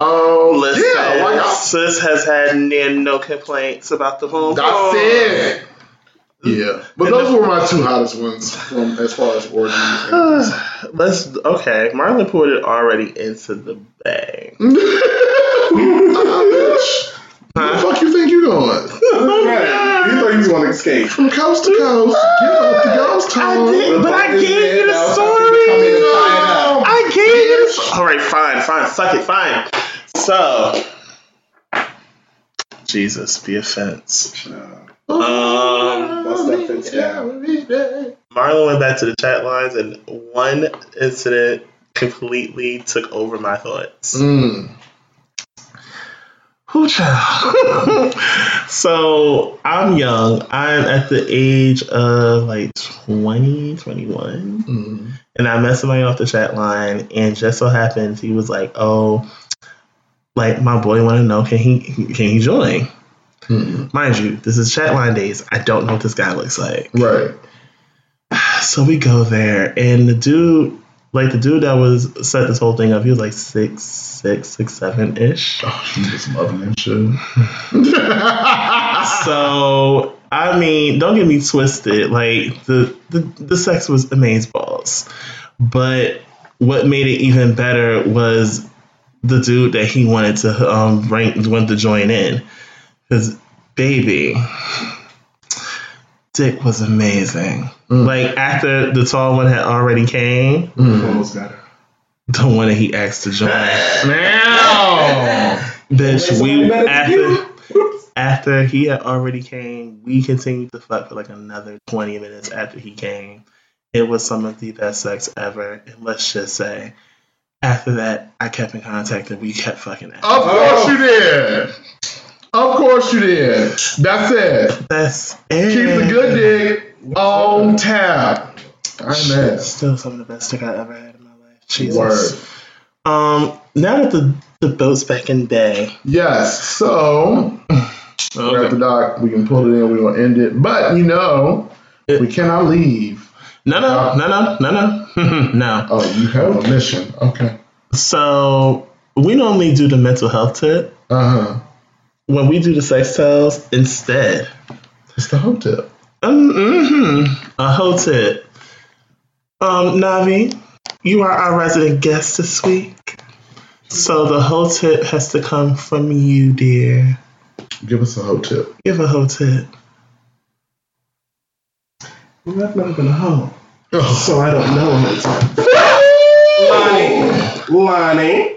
Um, Listen, yeah, like sis has had near no complaints about the home. that's it. Yeah, but And those the- were my two hottest ones from as far as orgies. and- Let's okay. Marlon poured it already into the bag. Bitch. Where the fuck you think you going? Right. You thought you was gonna escape. From coast to coast, get up the ghost town. did, but I gave you the story. time for you to come in and tie it up. I gave you. The, all right, fine, fine. Fuck it, fine. So, Jesus, be offense. Um, Bust that fence down. Marlon went back to the chat lines, and one incident completely took over my thoughts. Mm. So I'm young. I'm at the age of like 20, 21. Mm. And I met somebody off the chat line, and just so happens he was like, "Oh, like my boy want to know can he can he join?" Mm. Mind you, this is chat line days. I don't know what this guy looks like. Right. So we go there, and the dude, like the dude that was set this whole thing up, he was like six, six, six, seven ish. Oh, she was loving that shit. so I mean, don't get me twisted. Like the the, the sex was amazing balls, but what made it even better was the dude that he wanted to um rank wanted to join in, because baby, Dick was amazing. Mm. Like after the tall one had already came, Mm. Almost got her. the one that he asked to join. Now. Bitch, we after after he had already came, we continued to fuck for like another twenty minutes after he came. It was some of the best sex ever. And let's just say, after that, I kept in contact and we kept fucking. After. Of course you did. Of course you did. That's it. That's it. Keep the good dick on tap. I'm mad. Still some of the best dick I ever had in my life. Jesus. Word. Um, now that the the boat's back in bay. Yes. So we're at the dock. We can pull it in. We're gonna end it. But you know, we cannot leave. No, no, no, no, no, no, no. Oh, you have a mission. Okay. So we normally do the mental health tip. Uh huh. When we do the sex tells, instead, It's the hotel. um, hmm a whole tip. Um, Navi, you are our resident guest this week. So the whole tip has to come from you, dear. Give us a hotel. Give a whole tip. Well, I've never been a hoe. Oh, So I don't know what Lonnie. Lonnie.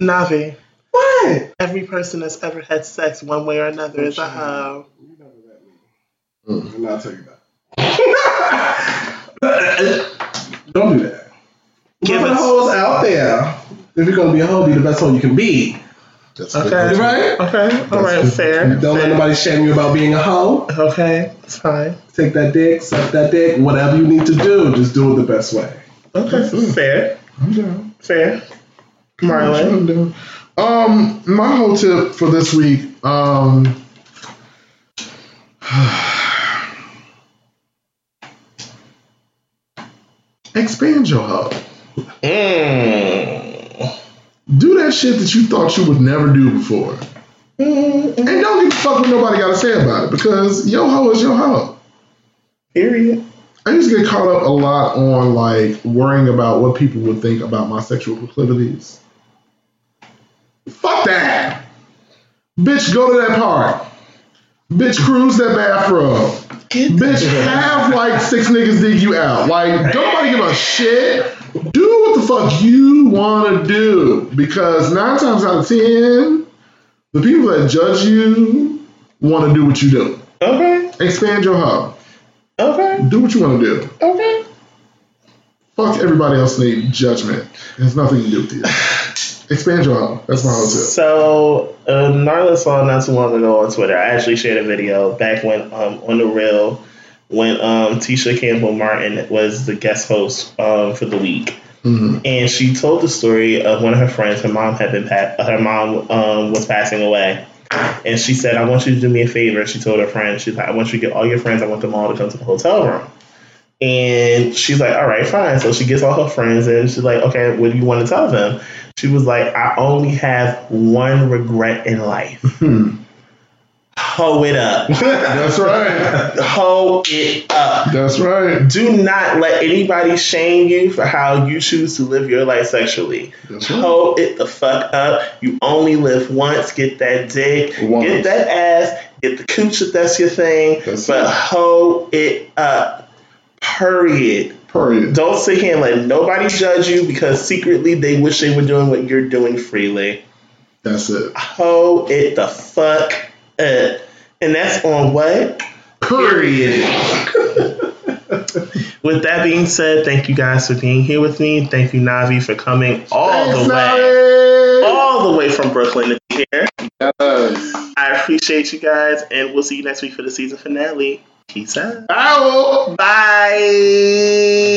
Navi, What? Every person that's ever had sex one way or another is a hoe. You know what that Mm. And I'll tell you that. Don't do that. Give Give the us- hoes out there. If you're gonna be a hoe, be the best hoe you can be. that's Okay. good. Right? Okay, all right, good. fair. Don't let fair. nobody shame you about being a hoe. Okay, it's fine. Take that dick, suck that dick, whatever you need to do, just do it the best way. Okay, fair, I'm down. fair. Marlon. I'm down. Um, my whole tip for this week. Um. Expand your hub. Mm. Do that shit that you thought you would never do before. And don't give a fuck what nobody got to say about it because your hoe is your hoe. Period. I used to get caught up a lot on like worrying about what people would think about my sexual proclivities. Fuck that. Bitch, go to that park. Bitch, cruise that bathroom. Bitch, have like six niggas dig you out. Like, don't nobody give a shit. Do what the fuck you want to do. Because nine times out of ten, the people that judge you want to do what you do. Okay, Expand your hub. okay, Do what you want to do. okay. Fuck everybody else need judgment. It has nothing to do with you. Expand your hub. That's my whole tip. So, uh, Narla saw not too long ago on Twitter. I actually shared a video back when um, on the real when um, Tisha Campbell Martin was the guest host um, for the week. Mhm. and she told the story of one of her friends. Her mom had been pa- her mom um, was passing away, and she said, "I want you to do me a favor." She told her friend, "She's like, I want you to get all your friends. I want them all to come to the hotel room." And she's like, all right, fine. So she gets all her friends and she's like, okay, what do you want to tell them? She was like, I only have one regret in life. Hmm. Hoe it up. That's right. Hoe it up. That's right. Do not let anybody shame you for how you choose to live your life sexually. That's right. Hoe it the fuck up. You only live once. Get that dick. Once. Get that ass. Get the cooch if that's your thing. That's but it. hoe it up. Period. Period. Don't sit here and let nobody judge you because secretly they wish they were doing what you're doing freely. That's it. Hoe it the fuck up. And that's on what? Period. with that being said, thank you guys for being here with me. Thank you, Navi, for coming all Thanks, the way, Navi. all the way from Brooklyn to be here. Yes. I appreciate you guys, and we'll see you next week for the season finale. Peace out. Bye. Bye.